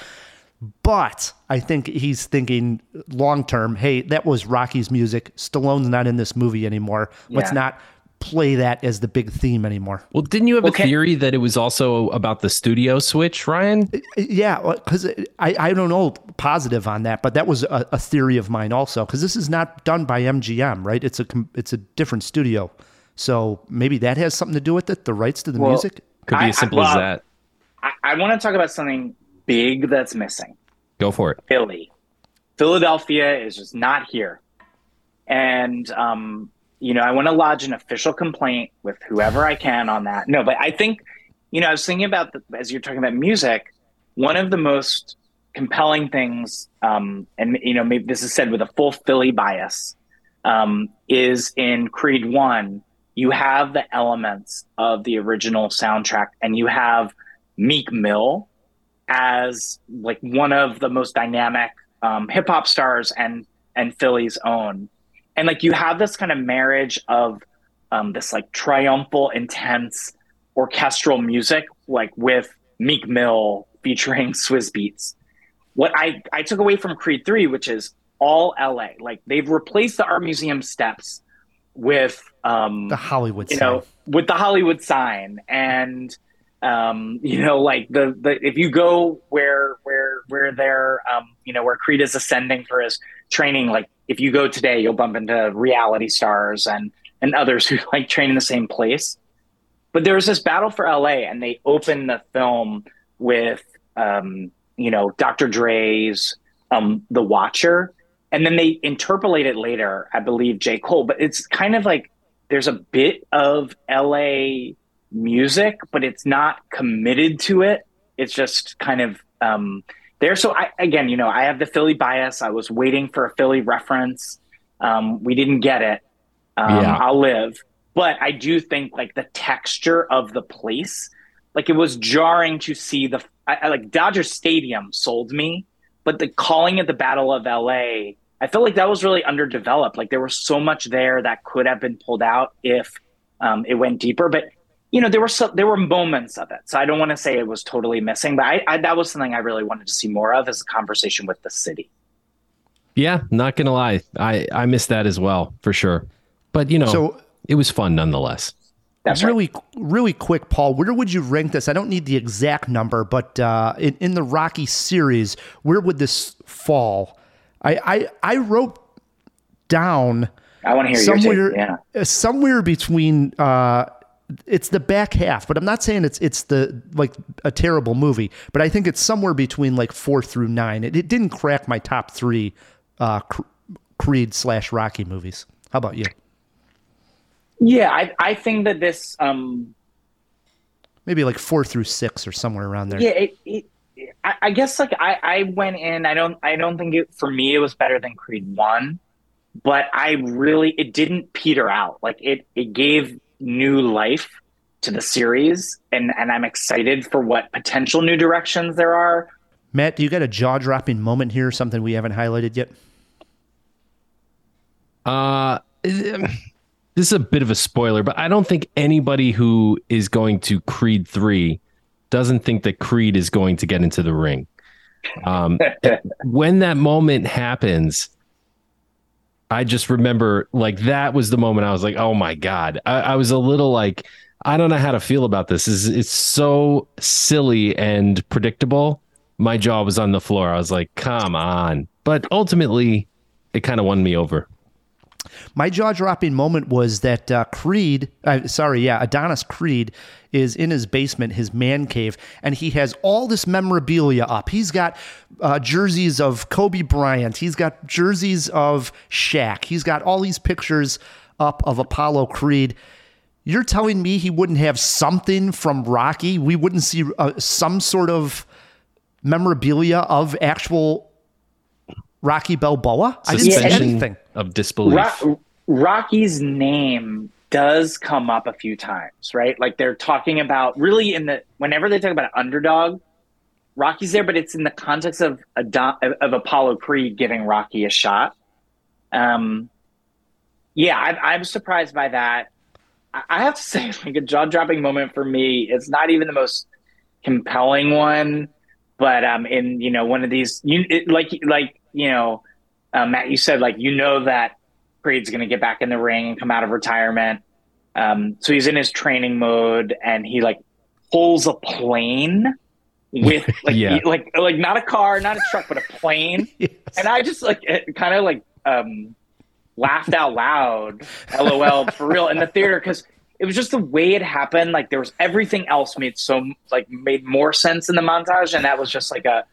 But I think he's thinking long term. Hey, that was Rocky's music. Stallone's not in this movie anymore. Let's not play that as the big theme anymore. Well, didn't you have Okay. a theory that it was also about the studio switch, Ryan? Yeah, because I, I don't know positive on that, but that was a, a theory of mine also. Because this is not done by MGM, right? It's a it's a different studio, so maybe that has something to do with it. The rights to the Well, music. Could be as simple I- as that. I, I want to talk about something big that's missing. Go for it. Philly, Philadelphia is just not here, and um, you know I want to lodge an official complaint with whoever I can on that. No, but I think you know I was thinking about the, as you're talking about music. One of the most compelling things, um, and you know maybe this is said with a full Philly bias, um, is in Creed One. You have the elements of the original soundtrack, and you have Meek Mill as like one of the most dynamic um, hip hop stars and and Philly's own. And like you have this kind of marriage of um, this like triumphal, intense orchestral music, like with Meek Mill featuring Swizz Beatz. What I I took away from Creed Three, which is all LA, like they've replaced the art museum steps with um, The Hollywood you sign. know with the Hollywood sign and um you know like the the if you go where where where they're um you know where Creed is ascending for his training like if you go today you'll bump into reality stars and and others who like train in the same place but there was this battle for LA and they opened the film with um you know Dr. Dre's um, the Watcher, and then they interpolate it later. I believe J Cole, but it's kind of like there's a bit of L.A. music, but it's not committed to it. It's just kind of um, there. So I, again, you know, I have the Philly bias. I was waiting for a Philly reference. Um, we didn't get it. Um, Yeah. I'll live, but I do think like the texture of the place, like it was jarring to see the I, I like Dodger Stadium sold me, but the calling it the Battle of LA, I felt like that was really underdeveloped. Like there was so much there that could have been pulled out if um, it went deeper, but you know there were so, there were moments of it. So I don't want to say it was totally missing, but I, I that was something I really wanted to see more of as a conversation with the city. Yeah, not gonna lie, I I missed that as well for sure. But you know, So- it was fun nonetheless. That's right. really, really quick, Paul. Where would you rank this? I don't need the exact number, but uh, in, in the Rocky series, where would this fall? I I, I wrote down I want to hear your somewhere take. Yeah. somewhere between. Uh, it's the back half, but I'm not saying it's it's the like a terrible movie, but I think it's somewhere between like four through nine. It, it didn't crack my top three uh, Creed slash Rocky movies. How about you? Yeah, I, I think that this um Maybe like four through six or somewhere around there. yeah it, it I, I guess like I, I went in I don't I don't think it for me it was better than Creed one, but I really it didn't peter out like it it gave new life to the series and and I'm excited for what potential new directions there are. Matt, do you got a jaw dropping moment here? Something we haven't highlighted yet? Uh, this is a bit of a spoiler, but I don't think anybody who is going to Creed 3 doesn't think that Creed is going to get into the ring. Um, when that moment happens, I just remember like that was the moment I was like, oh my God. I, I was a little like, I don't know how to feel about this. It's, it's so silly and predictable. My jaw was on the floor. I was like, come on. But ultimately, it kind of won me over. My jaw dropping moment was that uh, Creed, uh, sorry, yeah, Adonis Creed is in his basement, his man cave, and he has all this memorabilia up. He's got uh, jerseys of Kobe Bryant, he's got jerseys of Shaq, he's got all these pictures up of Apollo Creed. You're telling me he wouldn't have something from Rocky? We wouldn't see uh, some sort of memorabilia of actual Rocky Balboa? I didn't see anything. of disbelief. Ro- Rocky's name does come up a few times, right? Like they're talking about really in the whenever they talk about underdog, Rocky's there, but it's in the context of Adon- of Apollo Creed giving Rocky a shot. Um, yeah, I, I'm surprised by that. I, I have to say, like a jaw dropping moment for me. It's not even the most compelling one, but um, in you know one of these, you it, like like you know, uh, Matt, you said like you know that Creed's going to get back in the ring and come out of retirement. Um, so he's in his training mode, and he like pulls a plane with like Yeah. like like not a car, not a truck, but a plane. And I just like kind of like um, laughed out loud, lol, for real in the theater because it was just the way it happened. Like there was everything else made so like made more sense in the montage, and that was just like a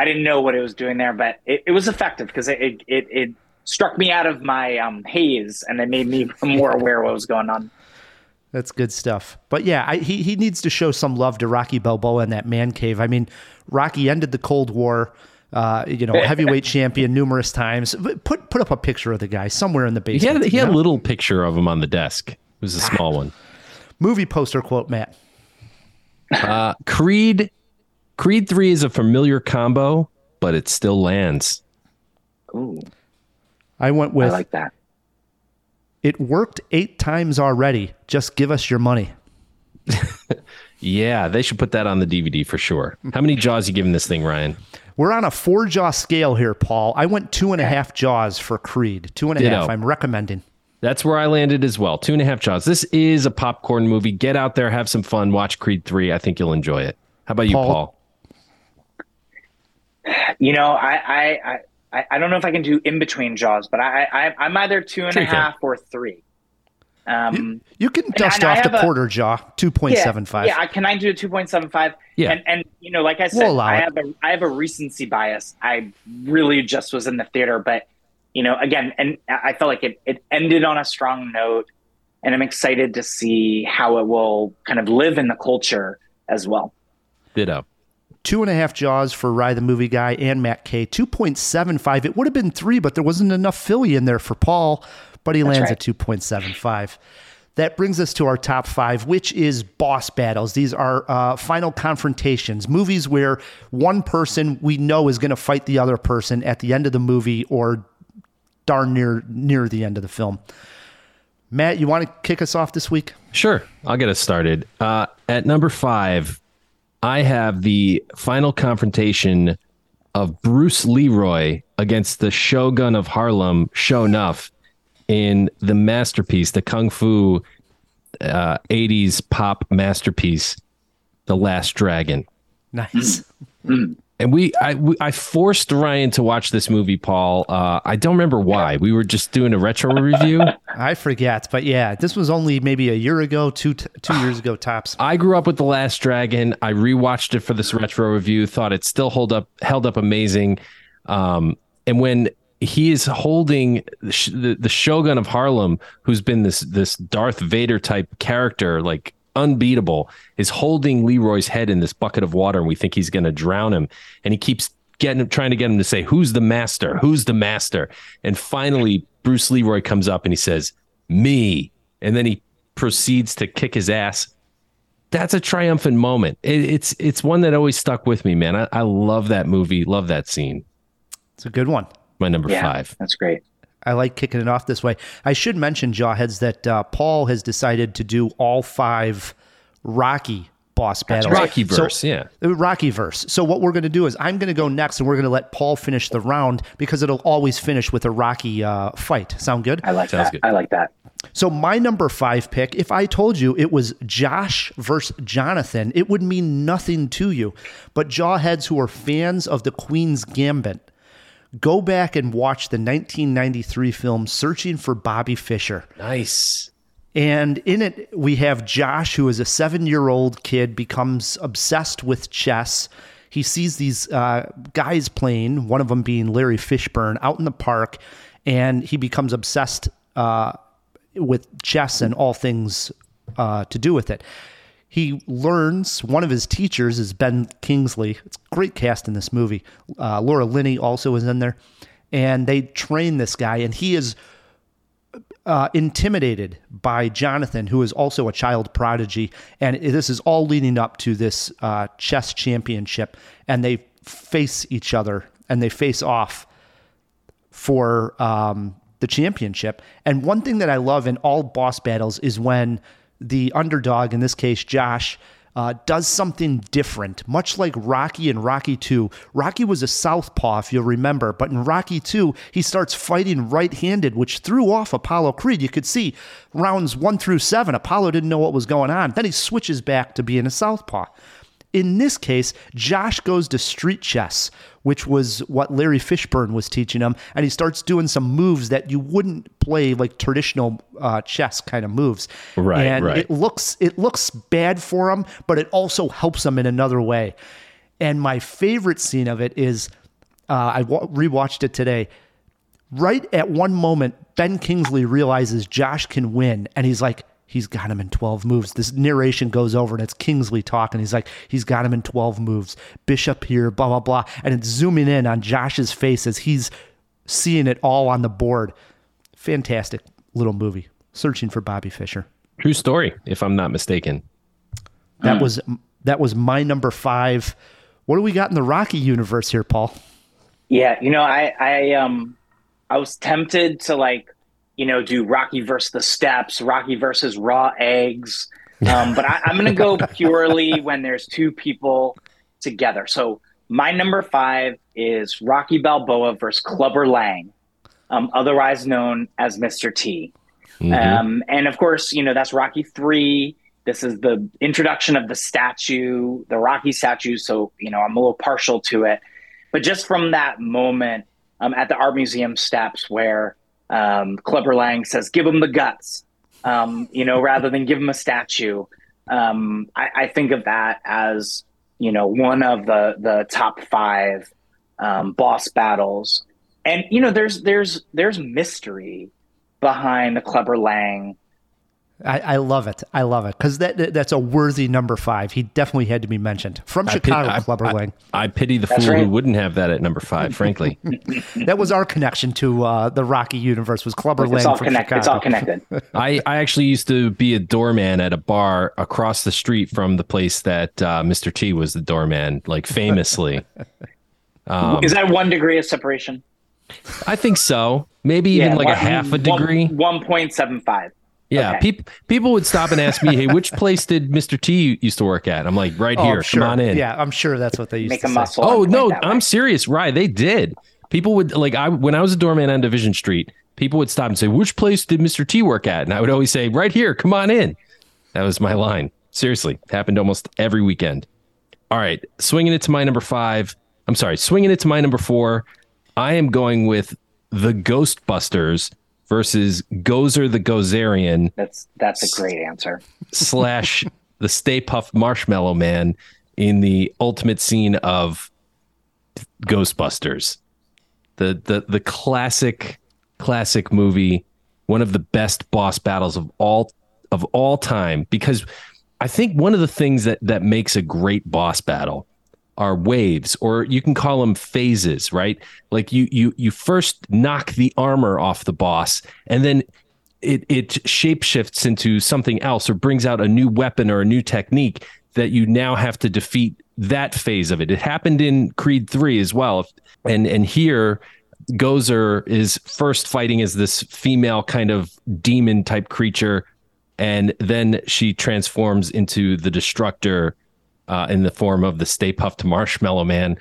I didn't know what it was doing there, but it, it was effective because it, it it it struck me out of my um, haze and it made me more aware of what was going on. That's good stuff. But yeah, I, he he needs to show some love to Rocky Balboa in that man cave. I mean, Rocky ended the Cold War. Uh, you know, heavyweight champion numerous times. Put put up a picture of the guy somewhere in the He basement. had he had a little picture of him on the desk. It was a small one. movie poster quote, Matt. Uh, Creed Creed 3 is a familiar combo, but it still lands. Ooh, I went with I like that. it worked eight times already. Just give us your money. Yeah, they should put that on the DVD for sure. How many jaws you giving this thing, Ryan? We're on a four jaw scale here, Paul. I went two and a half jaws for Creed. Two and a half. Ditto. I'm recommending. That's where I landed as well. Two and a half jaws. This is a popcorn movie. Get out there, have some fun, watch Creed 3. I think you'll enjoy it. How about you, Paul? You know, I I I, I don't know if I can do in between jaws, but I, I I'm either two and a can. half or three. Um, You can dust I off the have a- quarter jaw, two point yeah, seven five. Yeah, can I do a two point seven five? Yeah. and and you know, like I said, We'll I it. have a I have a recency bias. I really just was in the theater, but you know, again, and I felt like it it ended on a strong note, and I'm excited to see how it will kind of live in the culture as well. Ditto. Two and a half jaws for Rye the movie guy and Matt K. Two point seven five. It would have been three, but there wasn't enough Philly in there for Paul. But he lands right. at two point seven five. That brings us to our top five, which is boss battles. These are uh, final confrontations, movies where one person we know is going to fight the other person at the end of the movie or darn near near the end of the film. Matt, you want to kick us off this week? Sure, I'll get us started. Uh, at number five, I have the final confrontation of Bruce Leroy against the Shogun of Harlem, Shonuff, in the masterpiece, the Kung Fu uh, 80s pop masterpiece, The Last Dragon. Nice. And we I, we, I forced Ryan to watch this movie, Paul. Uh, I don't remember why. We were just doing a retro review. I forget, but yeah, this was only maybe a year ago, two t- two years ago tops. I grew up with The Last Dragon. I rewatched it for this retro review. Thought it still hold up, held up amazing. Um, and when he is holding the, sh- the, the Shogun of Harlem, who's been this this Darth Vader type character, like unbeatable, is holding Leroy's head in this bucket of water, and we think he's going to drown him. And he keeps getting him, trying to get him to say, "Who's the master? Who's the master?" And finally, Bruce Leroy comes up and he says, "Me." And then he proceeds to kick his ass that's a triumphant moment. It, it's it's one that always stuck with me, man. I, I love that movie. Love that scene. It's a good one. My number Yeah, five. that's great. I like kicking it off this way. I should mention, Jawheads, that uh, Paul has decided to do all five Rocky boss battles. Rocky So- verse, yeah. Uh, Rocky verse. So what we're going to do is I'm going to go next, and we're going to let Paul finish the round because it'll always finish with a Rocky uh, fight. Sound good? I like Sounds that. good. I like that. So my number five pick, if I told you it was Josh versus Jonathan, it would mean nothing to you. But jawheads who are fans of the Queen's Gambit, go back and watch the 1993 film Searching for Bobby Fischer. Nice. And in it, we have Josh, who is a seven year old kid, becomes obsessed with chess. He sees these uh, guys playing, one of them being Larry Fishburne, out in the park, and he becomes obsessed uh, with chess and all things uh, to do with it. He learns one of his teachers is Ben Kingsley. It's a great cast in this movie. Uh, Laura Linney also is in there. And they train this guy, and he is uh, intimidated by Jonathan, who is also a child prodigy. And this is all leading up to this uh, chess championship. And they face each other and they face off for um, the championship. And one thing that I love in all boss battles is when the underdog, in this case, Josh, uh, does something different, much like Rocky and Rocky 2. Rocky was a southpaw, if you'll remember, but in Rocky 2, he starts fighting right handed, which threw off Apollo Creed. You could see rounds one through seven, Apollo didn't know what was going on. Then he switches back to being a southpaw. In this case, Josh goes to street chess, which was what Larry Fishburne was teaching him, and he starts doing some moves that you wouldn't play like traditional uh, chess kind of moves. Right, and right. it looks it looks bad for him, but it also helps him in another way. And my favorite scene of it is uh, I wa- rewatched it today. Right at one moment, Ben Kingsley realizes Josh can win, and he's like, he's got him in 12 moves. This narration goes over, and it's Kingsley talking. He's like, he's got him in 12 moves. Bishop here, blah, blah, blah. And it's zooming in on Josh's face as he's seeing it all on the board. Fantastic little movie. Searching for Bobby Fischer. True story, if I'm not mistaken. That was that was my number five. What do we got in the Rocky universe here, Paul? Yeah, you know, I I um I was tempted to like, you know, do Rocky versus the Steps, Rocky versus raw eggs. Um, but I, I'm gonna go purely when there's two people together. So my number five is Rocky Balboa versus Clubber Lang, um, otherwise known as Mr. T. Um, and of course, you know, that's Rocky three. This is the introduction of the statue, the Rocky statue. So, you know, I'm a little partial to it. But just from that moment um, at the art museum steps where um, Lang says, give him the guts. Um, you know, rather than give him a statue, um, I, I think of that as you know one of the the top five um, boss battles. And you know, there's there's there's mystery behind the Clubber Lang I, I love it. I love it because that, that- that's a worthy number five. He definitely had to be mentioned from I pit- Chicago. I- Clubber I- Lang. I pity the That's fool right. who wouldn't have that at number five, frankly. that was our connection to uh, the Rocky universe. Was Clubber It's Lang all from connected. Chicago? It's all connected. I, I actually used to be a doorman at a bar across the street from the place that uh, Mr. T was the doorman, like famously. Um, Is that one degree of separation? I think so. Maybe even like a half a degree. One point seven five. Yeah, Okay. peop people would stop and ask me, "Hey, which place did Mr. T used to work at?" I'm like, "Right Oh, here. sure. Come on in." Yeah, I'm sure that's what they used to Make to a say. muscle. Oh no, point that way. I'm serious. Right, they did. People would like I when I was a doorman on Division Street. People would stop and say, "Which place did Mr. T work at?" And I would always say, "Right here. Come on in." That was my line. Seriously, happened almost every weekend. All right, swinging it to my number five. I'm sorry, swinging it to my number four. I am going with the Ghostbusters versus Gozer the Gozerian That's that's a great answer. slash the Stay Puft Marshmallow Man in the ultimate scene of Ghostbusters. The the the classic classic movie, one of the best boss battles of all of all time because I think one of the things that that makes a great boss battle are waves or you can call them phases, right? Like you you you first knock the armor off the boss and then it it shapeshifts into something else or brings out a new weapon or a new technique that you now have to defeat that phase of it. It happened in Creed 3 as well. And and here Gozer is first fighting as this female kind of demon type creature and then she transforms into the destructor uh, in the form of the Stay Puft Marshmallow Man.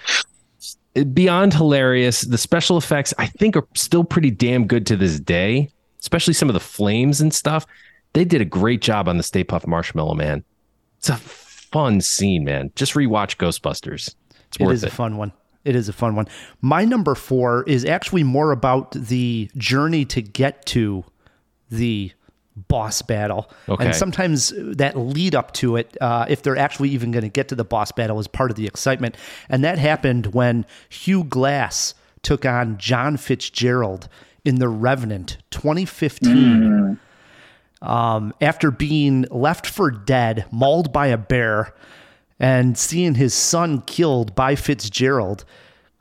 It- Beyond hilarious, the special effects I think are still pretty damn good to this day, especially some of the flames and stuff. They did a great job on the Stay Puft Marshmallow Man. It's a fun scene, man. Just rewatch Ghostbusters. It's worth is it. a fun one. It is a fun one. My number four is actually more about the journey to get to the boss battle. Okay. And sometimes that lead up to it, uh, if they're actually even going to get to the boss battle, is part of the excitement. And that happened when Hugh Glass took on John Fitzgerald in The Revenant 2015 um, after being left for dead, mauled by a bear, and seeing his son killed by Fitzgerald,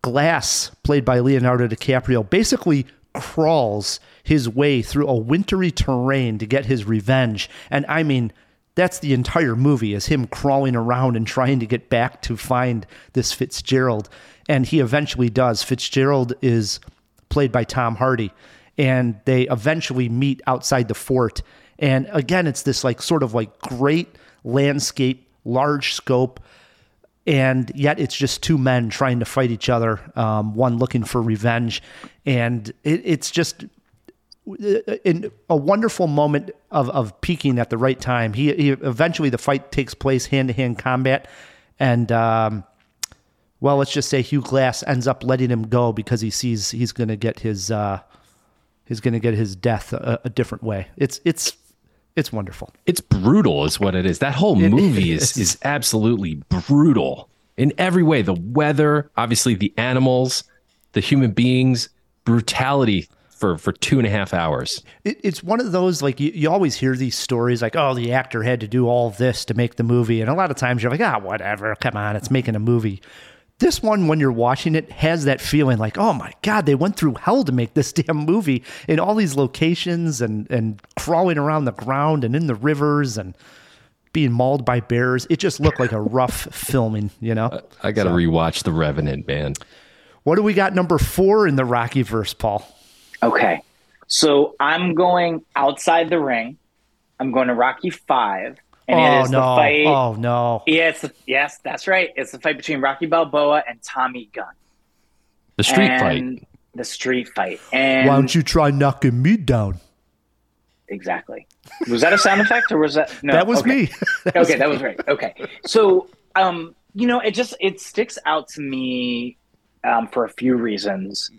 Glass, played by Leonardo DiCaprio, basically crawls his way through a wintry terrain to get his revenge. And I mean, that's the entire movie is him crawling around and trying to get back to find this Fitzgerald. And he eventually does. Fitzgerald is played by Tom Hardy. And they eventually meet outside the fort. And again, it's this like sort of like great landscape, large scope. And yet it's just two men trying to fight each other, um, one looking for revenge. And it, it's just in a wonderful moment of, of peaking at the right time. He, he eventually the fight takes place hand to hand combat, and um, well, let's just say Hugh Glass ends up letting him go because he sees he's going to get his uh, he's going to get his death a, a different way. It's it's it's wonderful. It's brutal, is what it is. That whole It movie is is. is absolutely brutal in every way. The weather, obviously, the animals, the human beings, brutality for for two and a half hours. It, it's one of those like you, you always hear these stories like oh the actor had to do all this to make the movie. And a lot of times you're like ah whatever. Come on it's making a movie. This one when you're watching it has that feeling like oh my god they went through hell to make this damn movie in all these locations and and crawling around the ground and in the rivers and being mauled by bears. It just looked like a rough filming you know? I got to rewatch The Revenant, man. what do we got number four in the rocky verse paul Okay. So I'm going outside the ring. I'm going to Rocky Five. And it oh is no the fight. oh no Yeah, it's the, yes, that's right. It's the fight between Rocky Balboa and Tommy Gunn. The street And fight. The street fight. And why don't you try knocking me down exactly. Was that a sound effect or was that no? that was okay. me That was okay, that was right. Okay, so um, you know, it just it sticks out to me um, for a few reasons.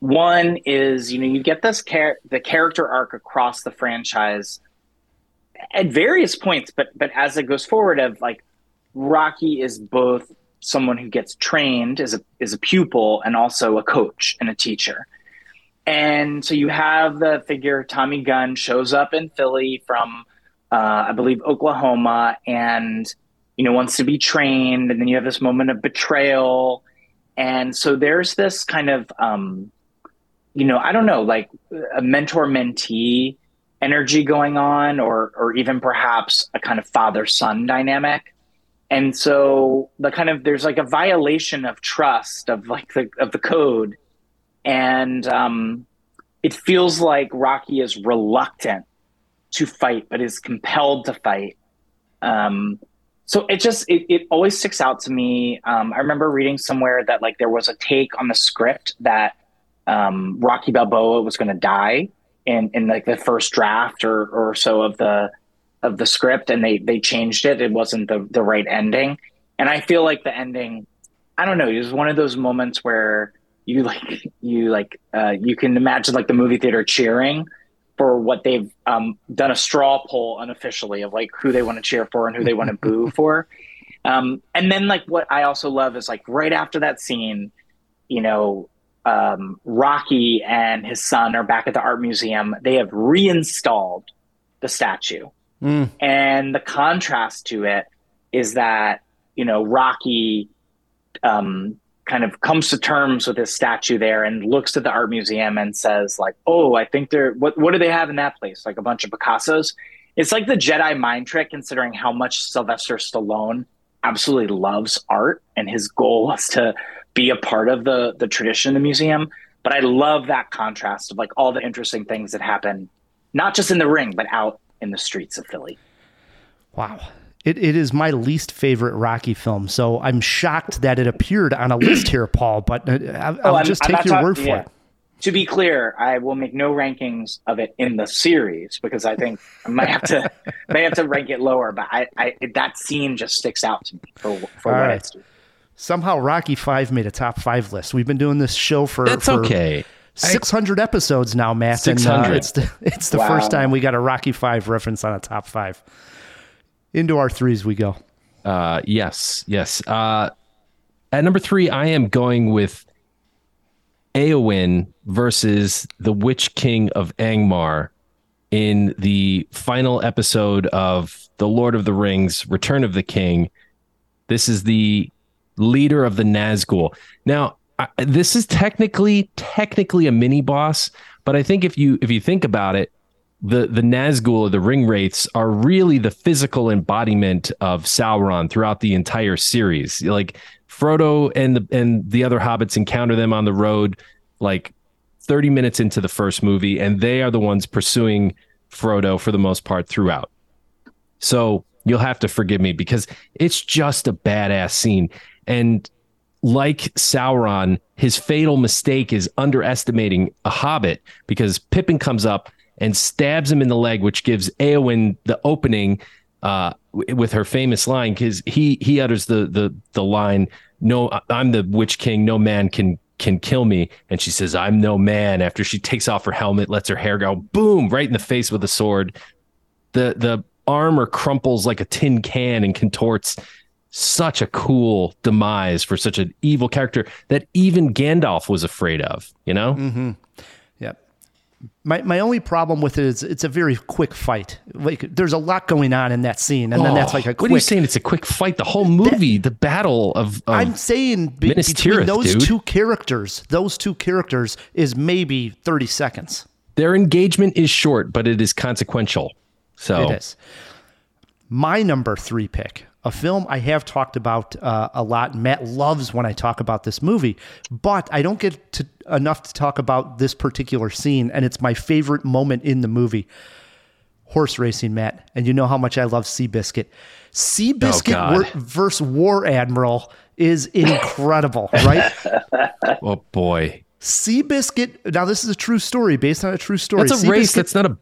One is, you know, you get this char- the character arc across the franchise at various points, but but as it goes forward, of like Rocky is both someone who gets trained as a as a pupil and also a coach and a teacher. And so you have the figure Tommy Gunn shows up in Philly from, uh, I believe, Oklahoma, and you know wants to be trained. And then you have this moment of betrayal, and so there's this kind of, um, you know, I don't know, like a mentor mentee energy going on, or or even perhaps a kind of father son dynamic. And so the kind of there's like a violation of trust of like the of the code and um, it feels like Rocky is reluctant to fight, but is compelled to fight. Um, so it just it, it always sticks out to me. Um, I remember reading somewhere that like there was a take on the script that um, Rocky Balboa was going to die in in like the first draft or or so of the of the script, and they they changed it. It wasn't the the right ending, and I feel like the ending. I don't know. It was one of those moments where you like you like uh, you can imagine like the movie theater cheering for what they've um, done a straw poll unofficially of like who they want to cheer for and who they want to boo for. Um, and then like what I also love is like right after that scene, you know, um, Rocky and his son are back at the art museum. They have reinstalled the statue, Mm. and the contrast to it is that you know Rocky um, kind of comes to terms with his statue there and looks at the art museum and says like oh i think they're what what do they have in that place like a bunch of picassos it's like the jedi mind trick considering how much sylvester stallone absolutely loves art and his goal was to be a part of the the tradition in the museum but i love that contrast of like all the interesting things that happen not just in the ring but out in the streets of philly Wow. It, it is my least favorite Rocky film, so I'm shocked that it appeared on a list here, Paul. But uh, I'll, Oh, I'll I'm- just I'm take your talk- word for yeah. it. To be clear, I will make no rankings of it in the series because I think I might have to may have to rank it lower. But I, I that scene just sticks out to me for for All what right. it's doing. Somehow Rocky Five made a top five list. We've been doing this show for That's for okay. 600 episodes now, Matt. and, uh, 600. it's the, it's the Wow. first time we got a Rocky Five reference on a top five. Into our threes we go. Uh, yes, yes. Uh, at number three, I am going with Eowyn versus the Witch King of Angmar in the final episode of The Lord of the Rings: Return of the King. This is the leader of the Nazgul. Now, I, this is technically technically a mini boss, but I think if you if you think about it, the the Nazgul or the ring wraiths are really the physical embodiment of Sauron throughout the entire series. Like Frodo and the and the other hobbits encounter them on the road like 30 minutes into the first movie and they are the ones pursuing Frodo for the most part throughout. So you'll have to forgive me because it's just a badass scene and like Sauron, his fatal mistake is underestimating a hobbit because Pippin comes up and stabs him in the leg, which gives Eowyn the opening uh, with her famous line because he he utters the the the line, "No, I'm the Witch King. No man can can kill me." And she says, "I'm no man." After she takes off her helmet, lets her hair go, boom, right in the face with a sword. The the armor crumples like a tin can and contorts such a cool demise for such an evil character that even Gandalf was afraid of, you know? Mm-hmm. Yep. My my only problem with it is it's a very quick fight. Like there's a lot going on in that scene, and then that's Oh, like a What are you saying? It's a quick fight. The whole movie, the battle of, of I'm saying be- between Tirith, those dude. two characters, those two characters is maybe 30 seconds. their engagement is short, but it is consequential. So It is. My number three pick, a film I have talked about uh, a lot. Matt loves when I talk about this movie, but I don't get to, enough to talk about this particular scene, and it's my favorite moment in the movie. Horse racing, Matt, and you know how much I love Seabiscuit. Seabiscuit God. wor- versus War Admiral is incredible, right? Oh boy. Seabiscuit. Now, this is a true story based on a true story. That's a race. Seabiscuit- That's not a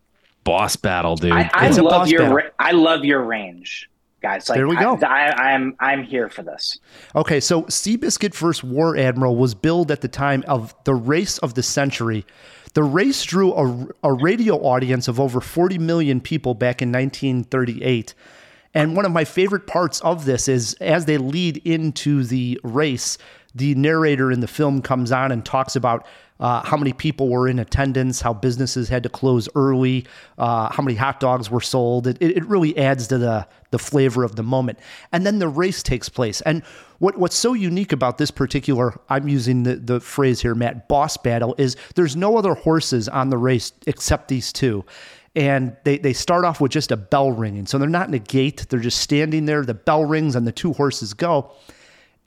boss battle, dude. I, I It's a love boss your battle. ra- I love your range, guys. Like, There we go. I, I, I'm I'm here for this. Okay, so Seabiscuit versus War Admiral was billed at the time of the race of the century. The race drew a, a radio audience of over 40 million people back in 1938. And one of my favorite parts of this is as they lead into the race, the narrator in the film comes on and talks about uh, how many people were in attendance, how businesses had to close early, uh, how many hot dogs were sold. It, it really adds to the the flavor of the moment. And then the race takes place. And what what's so unique about this particular, I'm using the, the phrase here, Matt, boss battle, is there's no other horses on the race except these two and they, they start off with just a bell ringing. So they're not in a gate, they're just standing there. The bell rings and the two horses go.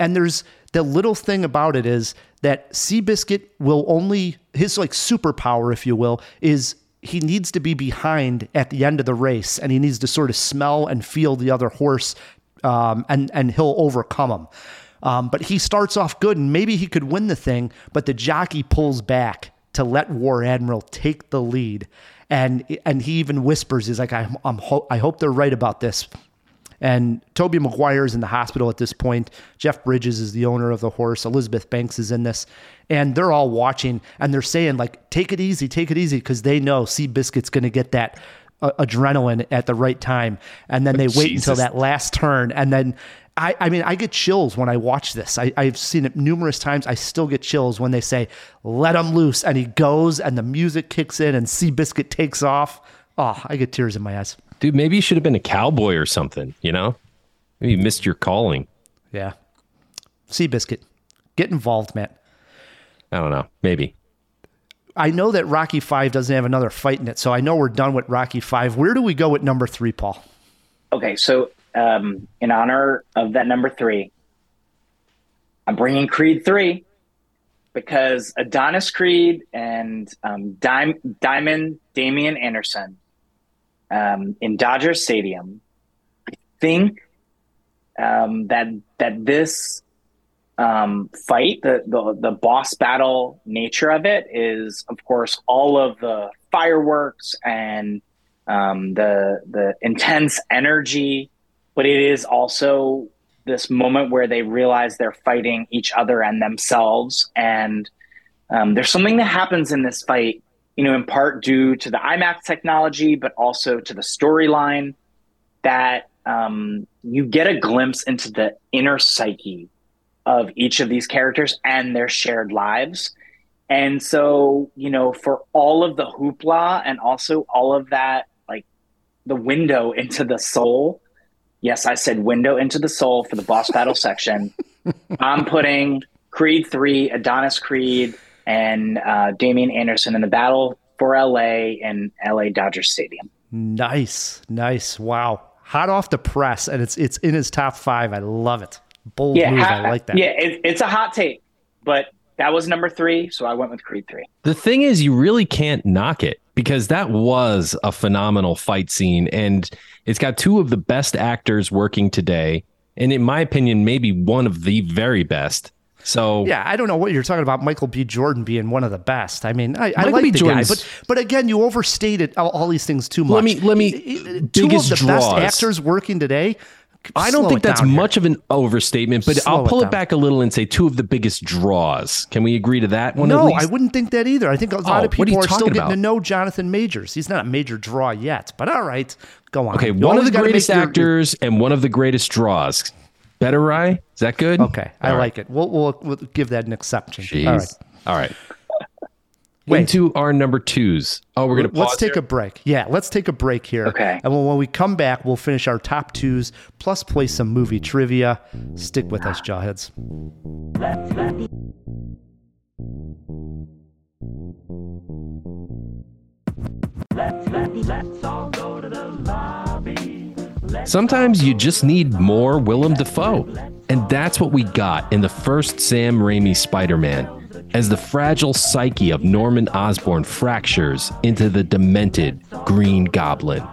And there's the little thing about it is that Seabiscuit will only, his like superpower, if you will, is he needs to be behind at the end of the race and he needs to sort of smell and feel the other horse um, and, and he'll overcome him. Um, but he starts off good and maybe he could win the thing, but the jockey pulls back to let War Admiral take the lead and and he even whispers, "He's like, I'm, I'm ho- I hope they're right about this." And Tobey Maguire is in the hospital at this point. Jeff Bridges is the owner of the horse. Elizabeth Banks is in this, and they're all watching and they're saying like, "Take it easy, take it easy," because they know Seabiscuit's going to get that uh, adrenaline at the right time, and then they wait Jesus. until that last turn, and then I, I mean, I get chills when I watch this. I, I've seen it numerous times. I still get chills when they say, let him loose. And he goes and the music kicks in and Seabiscuit takes off. Oh, I get tears in my eyes. Dude, maybe you should have been a cowboy or something, you know? Maybe you missed your calling. Yeah. Seabiscuit, get involved, man. I don't know. Maybe. I know that Rocky Five doesn't have another fight in it, so I know we're done with Rocky Five. Where do we go with number three, Paul? Okay, so um, in honor of that number three, I'm bringing Creed three because Adonis Creed and um, Dim- Diamond Damian Anderson um, in Dodger Stadium. I think um, that that this um, fight, the, the the boss battle nature of it, is of course all of the fireworks and um, the the intense energy, but it is also this moment where they realize they're fighting each other and themselves. And um, there's something that happens in this fight, you know, in part due to the IMAX technology, but also to the storyline that um, you get a glimpse into the inner psyche of each of these characters and their shared lives. And so, you know, for all of the hoopla and also all of that, like the window into the soul. Yes, I said window into the soul for the boss battle section. I'm putting Creed 3, Adonis Creed, and uh, Damian Anderson in the battle for LA and LA Dodger Stadium. Nice, nice. Wow, hot off the press, and it's it's in his top five. I love it. Bold move. ha- I like that. Yeah, it, it's a hot take, but that was number three, so I went with Creed 3. The thing is, you really can't knock it because that was a phenomenal fight scene. And it's got two of the best actors working today. And in my opinion, maybe one of the very best. So, Yeah, I don't know what you're talking about. Michael B. Jordan being one of the best. I mean, I, I like B. the Jordan's- guy, but but again, you overstated all, all these things too much. Let me- let me- two of the best actors working today. I don't think that's down here. much of an overstatement, but Slow I'll pull it, down. back a little and say two of the biggest draws. Can we agree to that one? at No, least? I wouldn't think that either. I think a lot Oh, of what are people are, still talking getting to know Jonathan Majors. He's not a major draw yet, but all right, go on. Okay, You one of the greatest your- actors and one of the greatest draws. Better, Rye? Is that good? Okay, I All right. like it. We'll, we'll we'll give that an exception. Jeez. All right. All right. Wait. Into our number twos. Oh, we're gonna let's take here? a break. Yeah, let's take a break here. Okay. And when, when we come back, we'll finish our top twos plus play some movie trivia. Stick with us, Jawheads. Sometimes you just need more Willem Dafoe. And that's what we got in the first Sam Raimi Spider Man, as the fragile psyche of Norman Osborn fractures into the demented Green Goblin.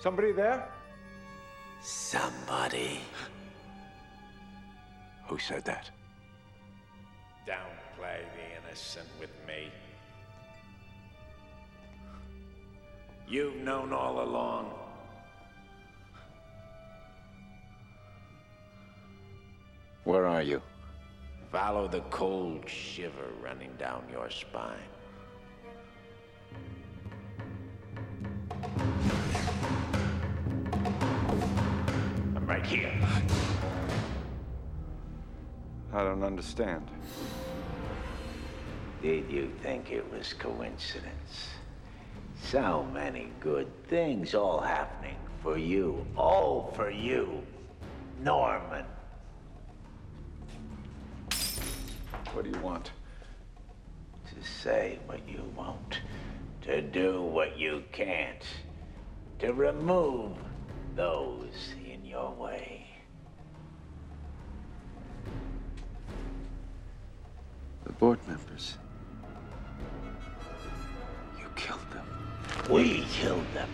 Somebody there? Somebody. Who said that? Downplay the innocent with me. You've known all along. Where are you? Follow the cold shiver running down your spine. I'm right here. I don't understand. Did you think it was coincidence? So many good things all happening for you. All for you. Norman. What do you want? To say what you won't. To do what you can't. To remove those in your way. The board members. You killed them. We killed them.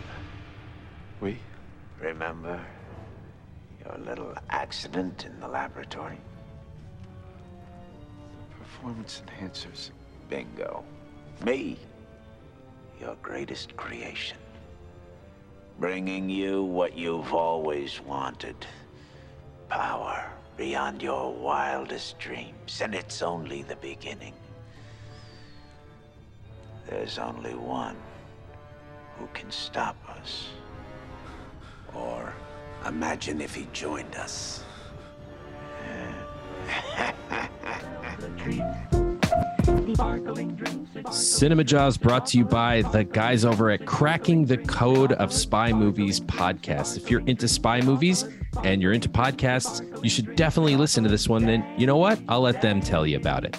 We? Remember your little accident in the laboratory? Performance enhancers. Bingo. Me, your greatest creation. Bringing you what you've always wanted. Power beyond your wildest dreams, and it's only the beginning. There's only one who can stop us. Or imagine if he joined us. Cinema Jaws brought to you by the guys over at Cracking the Code of Spy Movies podcast. If you're into spy movies and you're into podcasts, you should definitely listen to this one. Then, you know what? I'll let them tell you about it.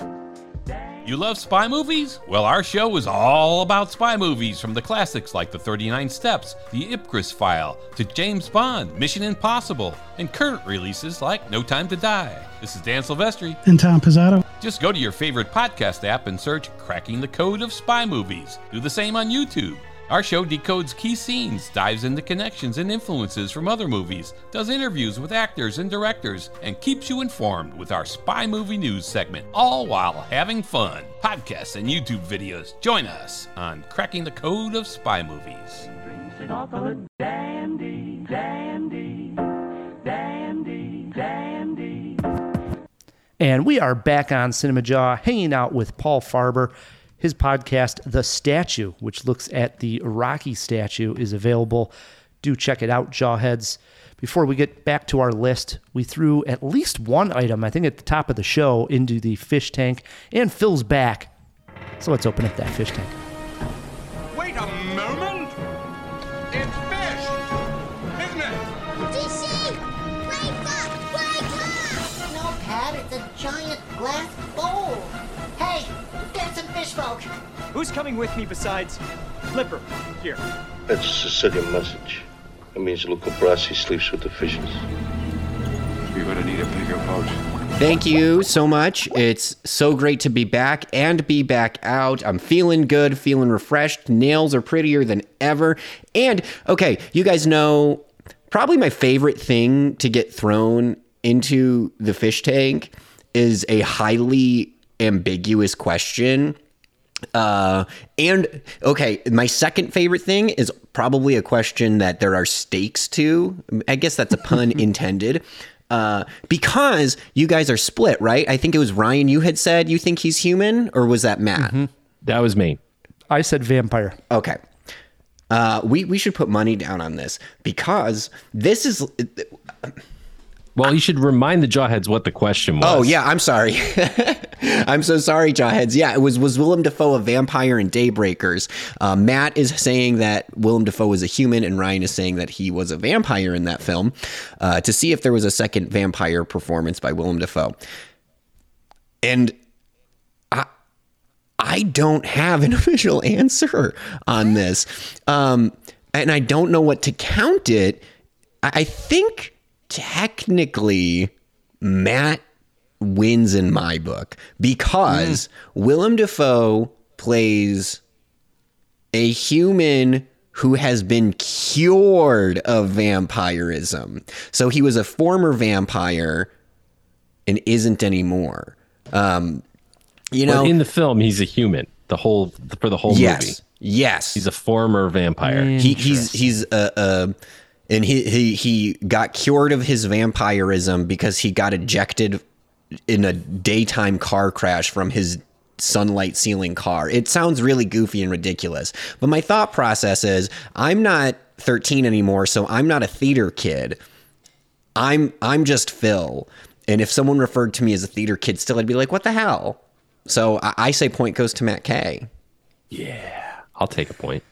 You love spy movies? Well, our show is all about spy movies from the classics like The 39 Steps, The Ipcress File, to James Bond, Mission Impossible, and current releases like No Time to Die. This is Dan Silvestri. And Tom Pizzato. Just go to your favorite podcast app and search Cracking the Code of Spy Movies. Do the same on YouTube. Our show decodes key scenes, dives into connections and influences from other movies, does interviews with actors and directors, and keeps you informed with our spy movie news segment, all while having fun. Podcasts and YouTube videos. Join us on Cracking the Code of Spy Movies. And we are back on Cinema Jaw, hanging out with Paul Farber. His podcast, The Statue, which looks at the Rocky statue, is available. Do check it out, Jawheads. Before we get back to our list, we threw at least one item, I think at the top of the show, into the fish tank, and Phil's back. So let's open up that fish tank. Wait a Who's coming with me besides Flipper? Here. That's a Sicilian message. It means Luca Brasi sleeps with the fishes. You're gonna need a bigger boat. Thank you so much. It's so great to be back and be back out. I'm feeling good, feeling refreshed. Nails are prettier than ever. And okay, you guys know probably my favorite thing to get thrown into the fish tank is a highly ambiguous question. Uh, and okay, my second favorite thing is probably a question that there are stakes to. I guess that's a pun intended. Uh, because you guys are split, right? I think it was Ryan. You had said you think he's human, or was that Matt? That was me. I said vampire. Okay. Uh, we we should put money down on this because this is. Well, you should remind the Jawheads what the question was. Oh yeah, I'm sorry. I'm so sorry, Jawheads. Yeah, it was was Willem Dafoe a vampire in Daybreakers? Uh, Matt is saying that Willem Dafoe is a human, and Ryan is saying that he was a vampire in that film. Uh, to see if there was a second vampire performance by Willem Dafoe, and I I don't have an official answer on this, um, and I don't know what to count it. I, I think technically Matt wins in my book because Willem Dafoe plays a human who has been cured of vampirism. So he was a former vampire and isn't anymore. Um, you But know, in the film, he's a human. The whole for the whole yes, movie. Yes, he's a former vampire. He, he's he's uh, uh and he, he he got cured of his vampirism because he got ejected in a daytime car crash from his sunlight sealing car. It sounds really goofy and ridiculous, but my thought process is I'm not 13 anymore, so I'm not a theater kid. I'm I'm just Phil. And if someone referred to me as a theater kid still, I'd be like, what the hell? So I, I say point goes to Matt K. Yeah, I'll take a point.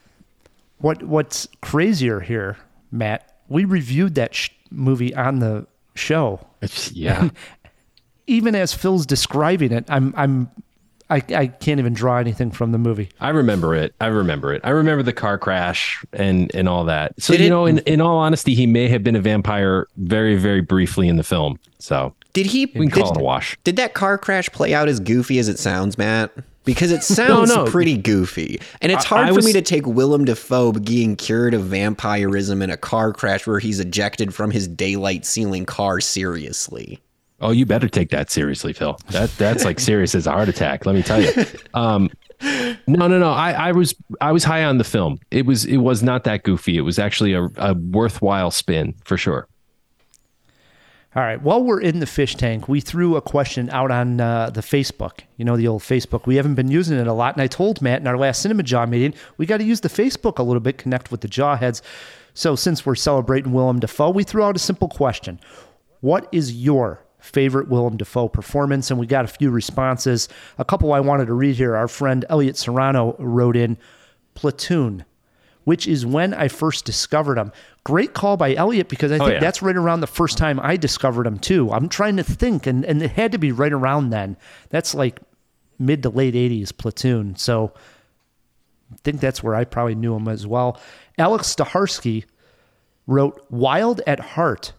What What's crazier here, Matt? We reviewed that sh- movie on the show. Yeah. Even as Phil's describing it, I'm I'm I, I can't even draw anything from the movie. I remember it. I remember it. I remember the car crash and and all that. So Did you it- know, in in all honesty, he may have been a vampire very very briefly in the film. So Did he? we can call did, it a wash. Did that car crash play out as goofy as it sounds, Matt? Because it sounds no. pretty goofy, and it's I- hard I for was- me to take Willem Dafoe being cured of vampirism in a car crash where he's ejected from his daylight sealing car seriously. Oh, you better take that seriously, Phil. That that's like serious as a heart attack. Let me tell you. Um, no, no, no. I, I was I was high on the film. It was it was not that goofy. It was actually a, a worthwhile spin for sure. All right. While we're in the fish tank, we threw a question out on uh, the Facebook. You know, the old Facebook. We haven't been using it a lot. And I told Matt in our last Cinema Jaw meeting, we got to use the Facebook a little bit, connect with the Jawheads. So since we're celebrating Willem Dafoe, we threw out a simple question What is your favorite Willem Dafoe performance? And we got a few responses. A couple I wanted to read here. Our friend Elliot Serrano wrote in Platoon which is when I first discovered him. Great call by Elliot because I Oh, think yeah. that's right around the first time I discovered him too. I'm trying to think, and, and it had to be right around then. That's like mid to late 80s platoon. So I think that's where I probably knew him as well. Alex Staharsky wrote Wild at Heart.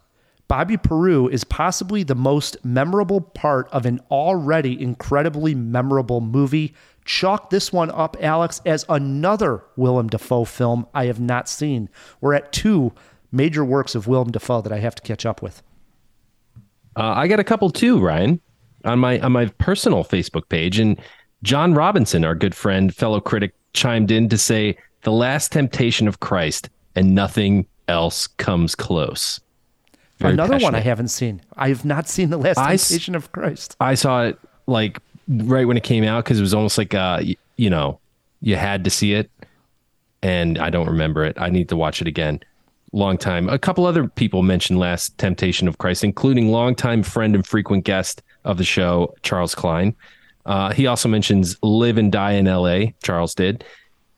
Bobby Peru is possibly the most memorable part of an already incredibly memorable movie. Chalk this one up, Alex, as another Willem Dafoe film I have not seen. We're at two major works of Willem Dafoe that I have to catch up with. Uh, I got a couple too, Ryan, on my on my personal Facebook page, and John Robinson, our good friend, fellow critic, chimed in to say, "The Last Temptation of Christ, and nothing else comes close." Very another one I haven't seen. I have not seen The Last I s- Temptation of Christ. I saw it like right when it came out because it was almost like uh y- you know you had to see it, and I don't remember it. I need to watch it again. Long time. A couple other people mentioned Last Temptation of Christ, including longtime friend and frequent guest of the show, Charles Klein. Uh, he also mentions Live and Die in L.A. Charles did.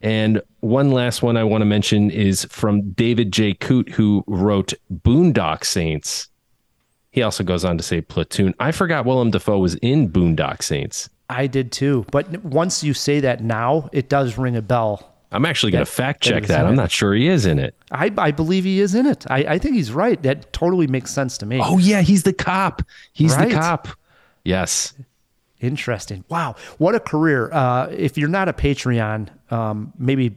And one last one I want to mention is from David J. Coote, who wrote Boondock Saints. He also goes on to say Platoon. I forgot Willem Dafoe was in Boondock Saints. I did too. But once you say that now, it does ring a bell. I'm actually going to fact check that. I'm not sure he is in it. I, I believe he is in it. I, I think he's right. That totally makes sense to me. Oh, yeah. He's the cop. He's Right. the cop. Yes. Interesting. Wow. What a career. Uh, if you're not a Patreon, um, maybe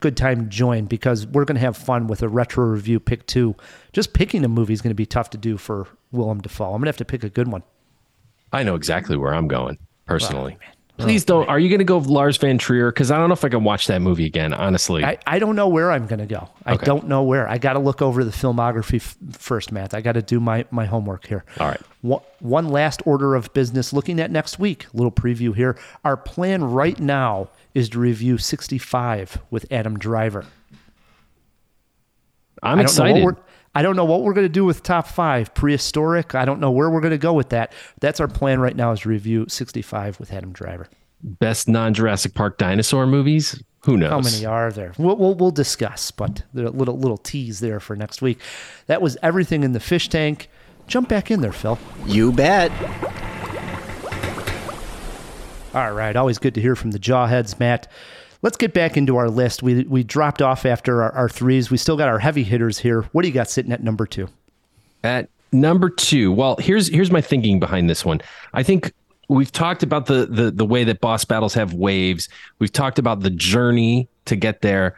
good time to join because we're going to have fun with a retro review pick two. Just picking a movie is going to be tough to do for Willem Dafoe. I'm going to have to pick a good one. I know exactly where I'm going personally. Oh, Please don't. Are you going to go Lars von Trier? Because I don't know if I can watch that movie again, honestly. I, I don't know where I'm going to go. I Okay. don't know where. I got to look over the filmography f- first, Matt. I got to do my, my homework here. All right. One, one last order of business looking at next week. Little preview here. Our plan right now is to review 65 with Adam Driver. I'm I don't Know excited. what we're, I don't know what we're going to do with top five prehistoric. I don't know where we're going to go with that. That's our plan right now is to review 65 with Adam Driver. Best non Jurassic Park dinosaur movies? Who knows? How many are there? We'll, we'll, we'll discuss, but there a little little tease there for next week. That was everything in the fish tank. Jump back in there, Phil. You bet. All right, always good to hear from the jawheads, Matt. Let's get back into our list. We we dropped off after our, our threes. We still got our heavy hitters here. What do you got sitting at number two? At number two, well, here's here's my thinking behind this one. I think we've talked about the the the way that boss battles have waves. We've talked about the journey to get there.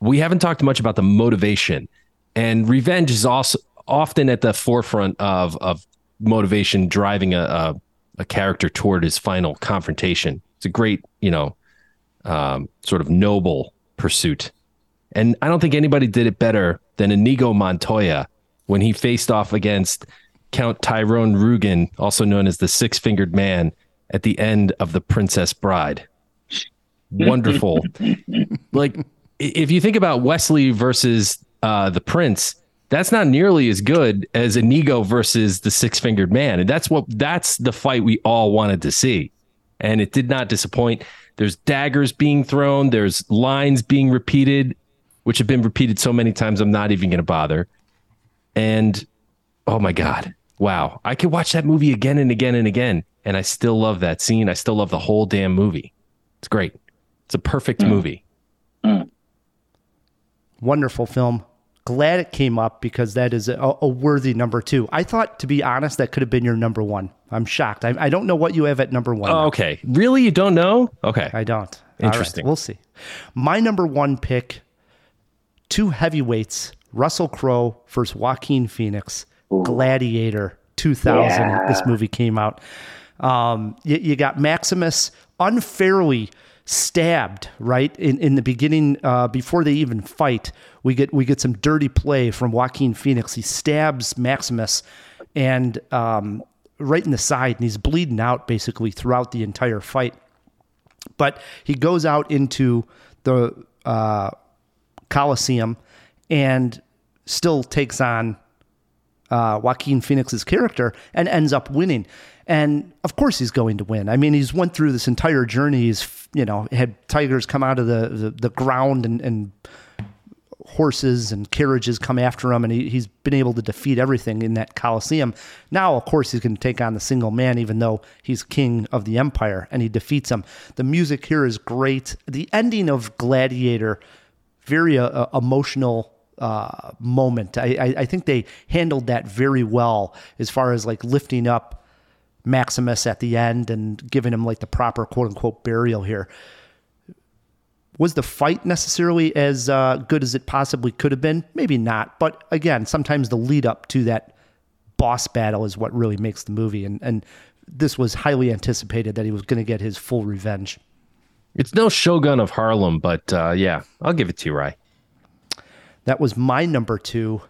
We haven't talked much about the motivation. And revenge is also often at the forefront of of motivation driving a a, a character toward his final confrontation. It's a great, you know, um, sort of noble pursuit. And I don't think anybody did it better than Inigo Montoya when he faced off against Count Tyrone Rugen, also known as the Six Fingered Man, at the end of The Princess Bride. Wonderful. like, if you think about Westley versus uh, the Prince, that's not nearly as good as Inigo versus the Six Fingered Man, and that's what that's the fight we all wanted to see, and it did not disappoint. There's daggers being thrown. There's lines being repeated, which have been repeated so many times. I'm not even going to bother. And oh my god, wow! I could watch that movie again and again and again, and I still love that scene. I still love the whole damn movie. It's great. It's a perfect mm. movie. Mm. Wonderful film. Glad it came up because that is a, a worthy number two. I thought, to be honest, that could have been your number one. I'm shocked. I, I don't know what you have at number one. Oh, okay, really? You don't know? Okay, I don't. All right, Interesting. we'll see. My number one pick, two heavyweights, Russell Crowe versus Joaquin Phoenix, Gladiator 2000. Yeah. This movie came out. Um, you, you got Maximus unfairly stabbed right in, in the beginning uh, before they even fight. We get we get some dirty play from Joaquin Phoenix. He stabs Maximus and um, right in the side, and he's bleeding out basically throughout the entire fight but he goes out into the uh, Coliseum and still takes on uh, Joaquin Phoenix's character and ends up winning. And of course, he's going to win. I mean, he's went through this entire journey. He's you know had tigers come out of the the, the ground and, and horses and carriages come after him, and he, he's been able to defeat everything in that Coliseum. Now, of course, he's going to take on the single man, even though he's king of the empire, and he defeats him. The music here is great. The ending of Gladiator, very uh, uh, emotional uh, moment. I, I, I think they handled that very well as far as like lifting up Maximus at the end and giving him like the proper quote unquote burial here was the fight necessarily as uh, good as it possibly could have been? Maybe not. But again, sometimes the lead up to that boss battle is what really makes the movie. And, and this was highly anticipated that he was going to get his full revenge. It's no Shogun of Harlem, but uh, yeah, I'll give it to you, Rye. That was my number two.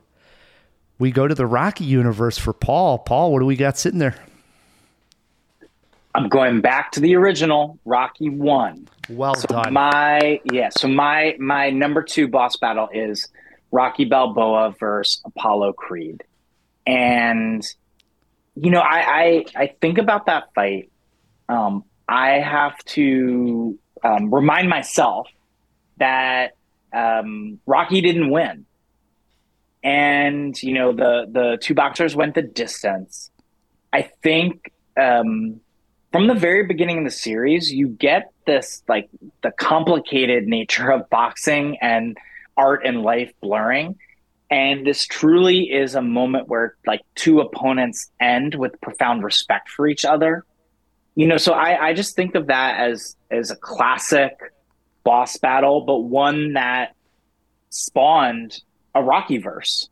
We go to the Rocky universe for Paul. Paul, what do we got sitting there? I'm going back to the original Rocky One. Well so done. My yeah, so my my number two boss battle is Rocky Balboa versus Apollo Creed, and you know I I, I think about that fight. Um, I have to um, remind myself that um, Rocky didn't win, and you know the the two boxers went the distance. I think um, from the very beginning of the series, you get this like the complicated nature of boxing and art and life blurring. And this truly is a moment where like two opponents end with profound respect for each other. You know, so I, I just think of that as as a classic boss battle, but one that spawned a Rocky verse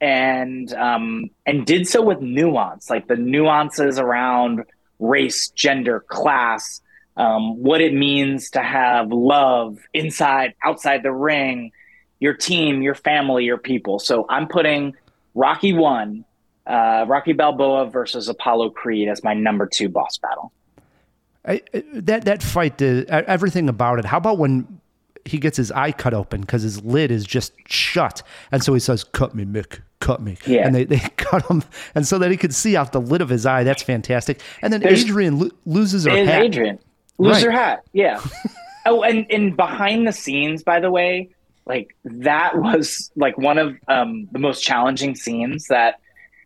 and um and did so with nuance, like the nuances around race, gender, class, um, what it means to have love inside, outside the ring, your team, your family, your people. So I'm putting Rocky One, uh, Rocky Balboa versus Apollo Creed as my number two boss battle. I, that that fight, everything about it. How about when he gets his eye cut open because his lid is just shut, and so he says, "Cut me, Mick, cut me," Yeah. and they, they cut him, and so that he could see out the lid of his eye. That's fantastic. And then There's- Adrian lo- loses her hat. Adrian lose Right. her hat? Yeah. oh, and and behind the scenes, by the way, like that was like one of um, the most challenging scenes that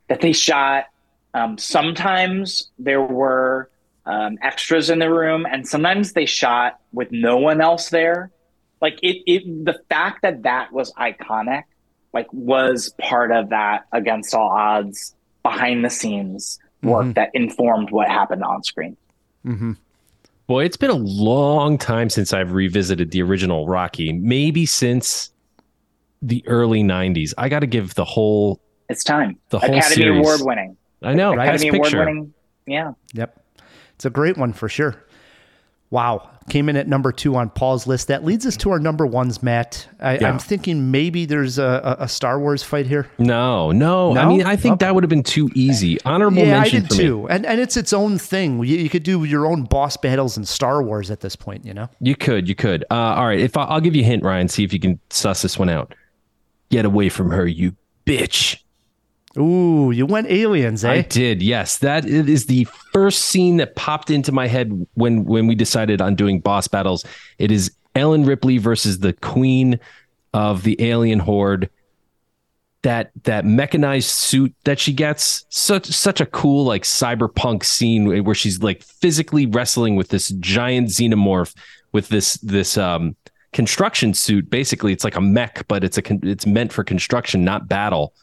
that they shot. Um, sometimes there were um, extras in the room, and sometimes they shot with no one else there. Like it, it the fact that that was iconic, like was part of that against all odds behind the scenes work Mhm. that informed what happened on screen. Mm-hmm. Boy, it's been a long time since I've revisited the original Rocky. Maybe since the early '90s. I got to give the whole. It's time. The whole Academy series. Award winning. I know. Best Academy Award picture. winning. Yeah. Yep. It's a great one for sure. Wow. Came in at number two on Paul's list. That leads us to our number ones, Matt. I, Yeah. I'm thinking maybe there's a, a Star Wars fight here. No, no, I mean, I think that would have been too easy. Honorable yeah, I did for me. too. And and it's its own thing. You, you could do your own boss battles in Star Wars at this point, you know? You could, you could. Uh, all right, if I, I'll give you a hint, Ryan, see if you can suss this one out. Get away from her, you bitch. Ooh, you went aliens, eh? I did. Yes, that is the first scene that popped into my head when when we decided on doing boss battles. It is Ellen Ripley versus the queen of the alien horde. That that mechanized suit that she gets such such a cool like cyberpunk scene where she's like physically wrestling with this giant xenomorph with this this um construction suit basically it's like a mech but it's a it's meant for construction not battle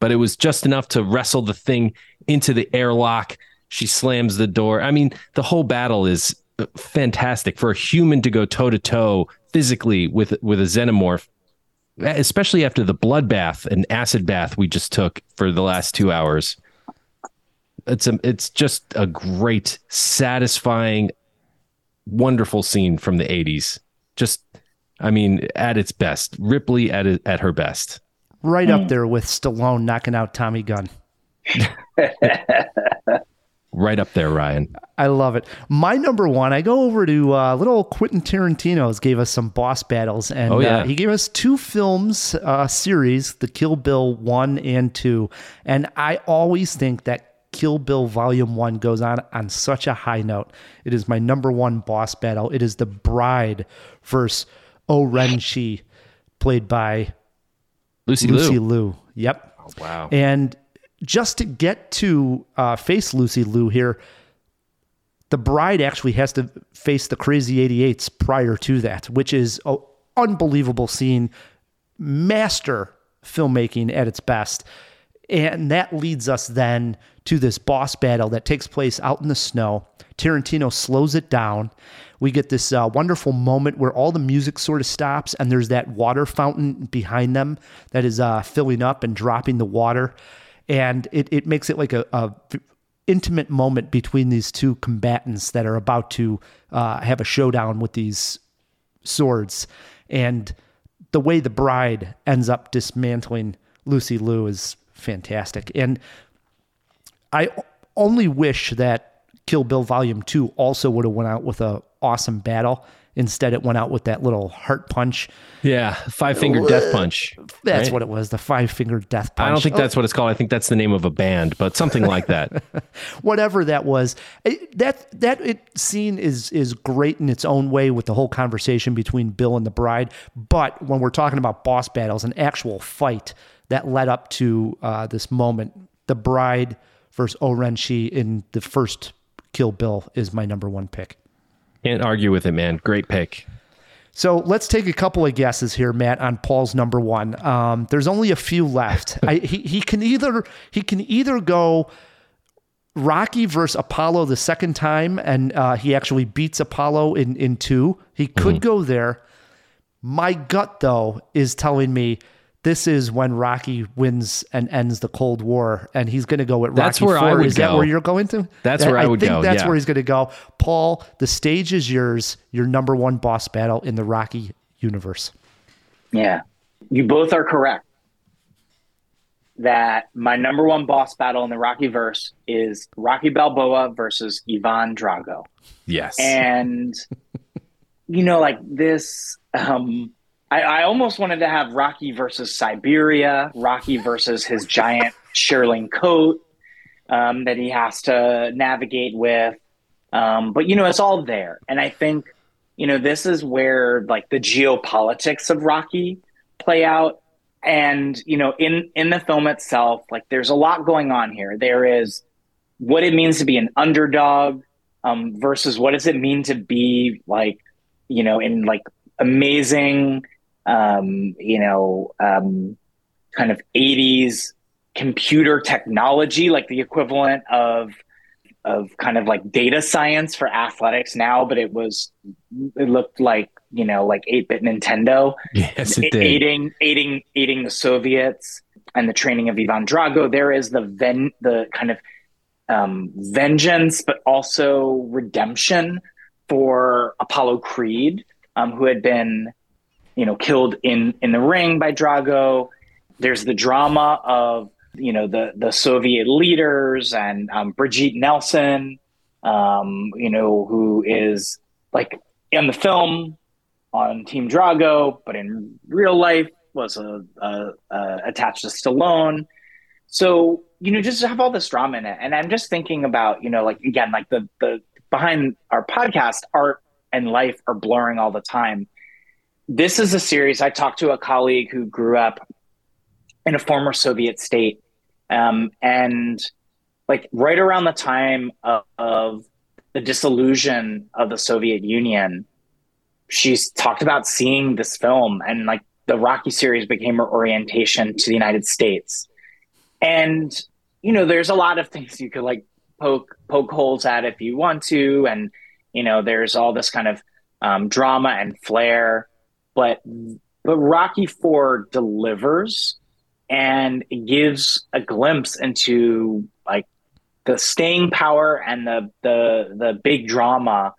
but it was just enough to wrestle the thing into the airlock. She slams the door. I mean, the whole battle is fantastic for a human to go toe to toe physically with with a xenomorph, especially after the bloodbath and acid bath we just took for the last two hours. It's a, it's just a great, satisfying, wonderful scene from the '80s. Just, I mean, at its best, Ripley at at her best. Right up there with Stallone knocking out Tommy Gunn. Right up there, Ryan. I love it. My number one, I go over to uh, little Quentin Tarantino's gave us some boss battles, and Oh, yeah. uh, he gave us two films uh, series, the Kill Bill one and two, and I always think that Kill Bill Volume One goes on on such a high note. It is my number one boss battle. It is the Bride versus O-Ren Ishii, played by Lucy, Lucy Liu. Liu. Yep. Oh, wow. And just to get to uh, face Lucy Liu here, the bride actually has to face the crazy 88s prior to that, which is an unbelievable scene, master filmmaking at its best. And that leads us then to this boss battle that takes place out in the snow. Tarantino slows it down. We get this uh, wonderful moment where all the music sort of stops and there's that water fountain behind them that is uh, filling up and dropping the water. And it, it makes it like a, a intimate moment between these two combatants that are about to uh, have a showdown with these swords. And the way the bride ends up dismantling Lucy Liu is fantastic. And I only wish that Kill Bill Volume 2 also would have went out with a awesome battle. Instead, it went out with that little heart punch. Yeah, five finger death punch. That's right? what it was, the five finger death punch. I don't think Oh, that's what it's called. I think that's the name of a band, but something like that. whatever that was. It- that that it, scene is is great in its own way with the whole conversation between Bill and the bride. But when we're talking about boss battles, an actual fight that led up to uh, this moment, the bride versus O-Ren Ishii in the first Kill Bill is my number one pick. Can't argue with it, man. Great pick. So let's take a couple of guesses here, Matt, on Paul's number one. Um, there's only a few left. I, he he can either he can either go Rocky versus Apollo the second time, and uh, he actually beats Apollo in in two. He could go there. My gut though is telling me this is when Rocky wins and ends the Cold War, and he's going to go with Rocky. That's where I would Is that where you're going to? That's where I would go. I think go, That's yeah. where he's going to go. Paul, the stage is yours. Your number one boss battle in the Rocky universe. Yeah. You both are correct. That my number one boss battle in the Rocky verse is Rocky Balboa versus Ivan Drago. Yes. And you know, like this um I, I almost wanted to have Rocky versus Siberia, Rocky versus his giant shearling coat um, that he has to navigate with. Um, but you know, it's all there. And I think, you know, this is where like the geopolitics of Rocky play out. And, you know, in in the film itself, like there's a lot going on here. There is what it means to be an underdog um, versus what does it mean to be like, you know, in like amazing, um, you know, um, kind of 80s computer technology, like the equivalent of of kind of like data science for athletics now, but it was it looked like you know like eight bit Nintendo. Yes, it did. aiding aiding aiding the Soviets and the training of Ivan Drago. There is the ven the kind of um, vengeance, but also redemption for Apollo Creed, um, who had been, you know, killed in in the ring by Drago. There's the drama of you know the the Soviet leaders and um, Brigitte Nielsen, um, you know, who is like in the film on Team Drago, but in real life was a, a, a attached to Stallone. So you know, just have all this drama in it, and I'm just thinking about you know, like again, like the the behind our podcast, art and life are blurring all the time. This is a series. I talked to a colleague who grew up in a former Soviet state, um, and like right around the time of, of the dissolution of the Soviet Union, she's talked about seeing this film and like the Rocky series became her orientation to the United States. And you know, there's a lot of things you could like poke poke holes at if you want to, and you know, there's all this kind of um, drama and flair, but but Rocky Four delivers and gives a glimpse into like the staying power and the the the big drama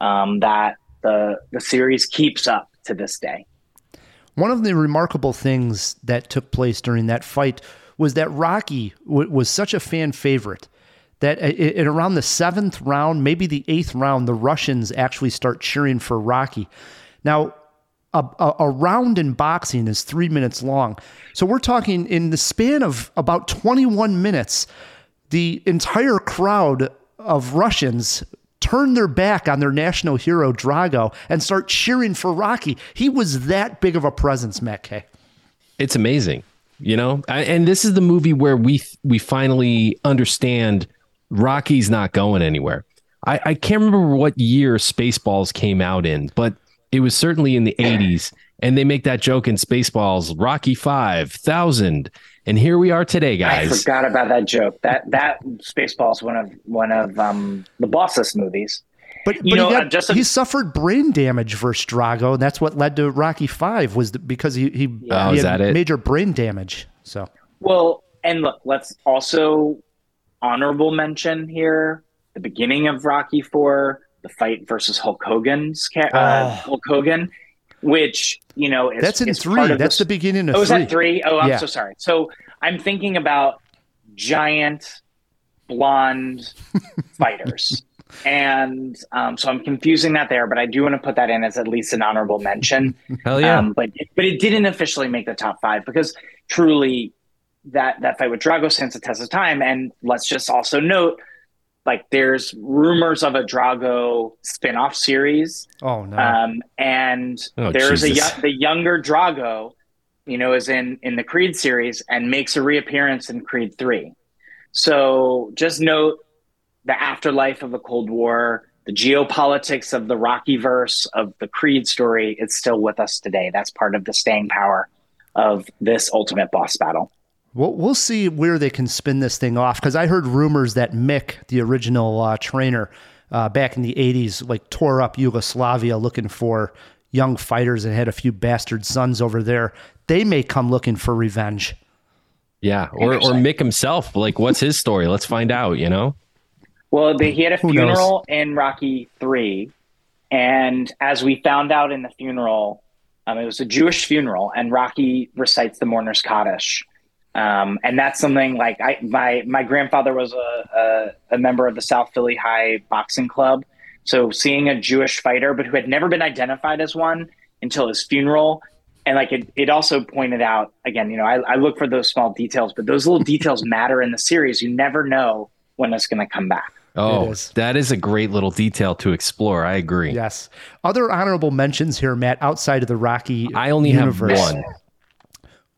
um, that the the series keeps up to this day. One of the remarkable things that took place during that fight was that Rocky w- was such a fan favorite that at around the seventh round, maybe the eighth round, the Russians actually start cheering for Rocky. Now, a, a, a, round in boxing is three minutes long. So we're talking in the span of about 21 minutes, the entire crowd of Russians turn their back on their national hero Drago and start cheering for Rocky. He was that big of a presence, Matt Kay. It's amazing, you know. And this is the movie where we we finally understand Rocky's not going anywhere. I, I can't remember what year Spaceballs came out in, but it was certainly in the 80s. And they make that joke in Spaceballs, Rocky Five Thousand. And here we are today, guys. I forgot about that joke. That that Spaceballs one of one of um, the Bosses movies. But, but know, he, got, just a, he suffered brain damage versus Drago, and that's what led to Rocky Five was because he he, oh, he had major brain damage. So well, and look, let's also honorable mention here the beginning of Rocky Four the fight versus Hulk Hogan's uh, oh. Hulk Hogan, which you know is, that's in three. That's this, the beginning of. Oh, three. is that three? Oh, I'm yeah. so sorry. So I'm thinking about giant blonde fighters. And um, so I'm confusing that there, but I do want to put that in as at least an honorable mention. Hell yeah! Um, but but it didn't officially make the top five because truly that that fight with Drago stands the test of time. And let's just also note like there's rumors of a Drago spin-off series. Oh no. Um, and oh, there's Jesus. a the younger Drago, you know, is in in the Creed series and makes a reappearance in Creed 3. So just note the afterlife of the Cold War, the geopolitics of the Rocky verse of the Creed story, it's still with us today. That's part of the staying power of this ultimate boss battle. We'll, we'll see where they can spin this thing off because I heard rumors that Mick, the original uh, trainer uh, back in the 80s, like tore up Yugoslavia looking for young fighters and had a few bastard sons over there. They may come looking for revenge. Yeah, or or Mick himself. Like, what's his story? Let's find out. You know. Well, they, he had a funeral in Rocky Three, and as we found out in the funeral, um, it was a Jewish funeral, and Rocky recites the mourner's Kaddish. Um, and that's something like I my my grandfather was a, a, a member of the South Philly High Boxing Club, so seeing a Jewish fighter, but who had never been identified as one until his funeral, and like it, it also pointed out again, you know, I, I look for those small details, but those little details matter in the series. You never know when it's going to come back. Oh, is. that is a great little detail to explore. I agree. Yes. Other honorable mentions here, Matt, outside of the Rocky. I only universe. have one.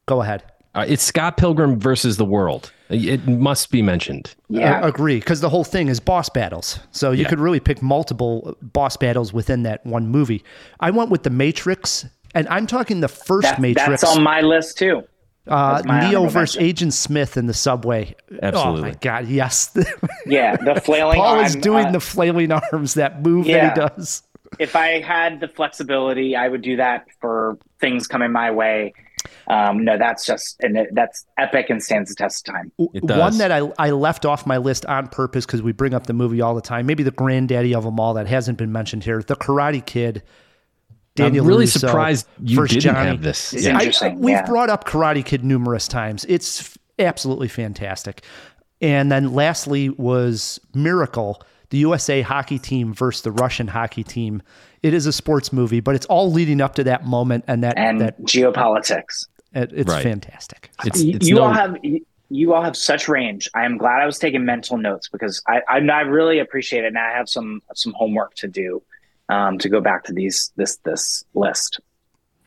Go ahead. Uh, it's Scott Pilgrim versus the World. It must be mentioned. Yeah, I agree. Because the whole thing is boss battles, so you Yeah. could really pick multiple boss battles within that one movie. I went with the Matrix, and I'm talking the first That- Matrix. that's on my list too. uh, Neo versus mention. Agent Smith in the subway. Absolutely. Oh my god, yes. Yeah, the flailing. Paul is doing uh, the flailing arms. That move Yeah. that he does. if I had the flexibility, I would do that for things coming my way. Um, no, that's just and it, that's epic and stands the test of time. One that I, I left off my list on purpose because we bring up the movie all the time. Maybe the granddaddy of them all that hasn't been mentioned here. The Karate Kid. Daniel I'm really LaRusso, surprised you First didn't Johnny. have this. Yeah. I- interesting, we've yeah. brought up Karate Kid numerous times. It's f- absolutely fantastic. And then lastly was Miracle, the USA hockey team versus the Russian hockey team. It is a sports movie, but it's all leading up to that moment and that And that geopolitics. it- it's Right. fantastic. It's, you it's you no, all have you- you all have such range. I am glad I was taking mental notes because I I, I really appreciate it, and I have some some homework to do um, to go back to these this this list.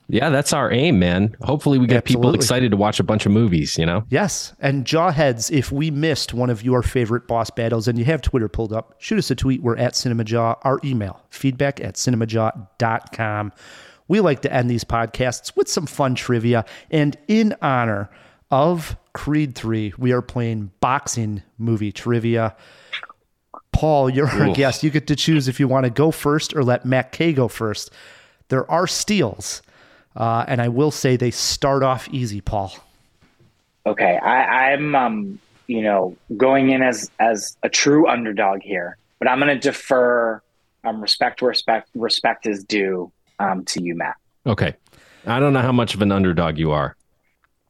Yeah, that's our aim, man. Hopefully, we get people excited to watch a bunch of movies. You know, Yes. And Jawheads, if we missed one of your favorite boss battles and you have Twitter pulled up, shoot us a tweet. We're at CinemaJaw. Our email, feedback at cinemajaw.com. We like to end these podcasts with some fun trivia. And in honor of Creed 3, we are playing boxing movie trivia. Paul, you're our guest. You get to choose if you want to go first or let Matt Kay go first. There are steals. Uh, and I will say they start off easy, Paul. Okay, I, I'm um you know going in as as a true underdog here, but I'm going to defer um respect where respect respect is due um to you, Matt. okay. I don't know how much of an underdog you are.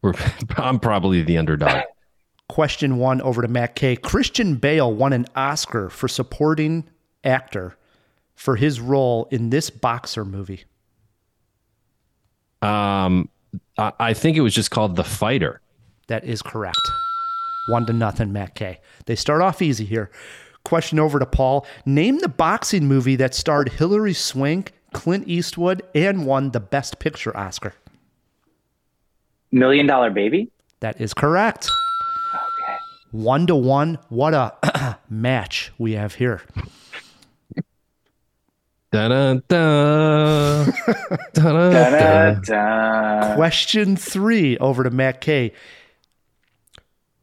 We're, I'm probably the underdog. Question one over to Matt Kay. Christian Bale won an Oscar for supporting actor for his role in this boxer movie. Um, I, I think it was just called The Fighter. That is correct. One to nothing, Matt Kay. They start off easy here. Question over to Paul. Name the boxing movie that starred Hilary Swank, Clint Eastwood, and won the Best Picture Oscar. Million Dollar Baby. That is correct. Okay. One to one. What a match we have here. Da-da-da. Da-da-da. Question three over to Matt Kay.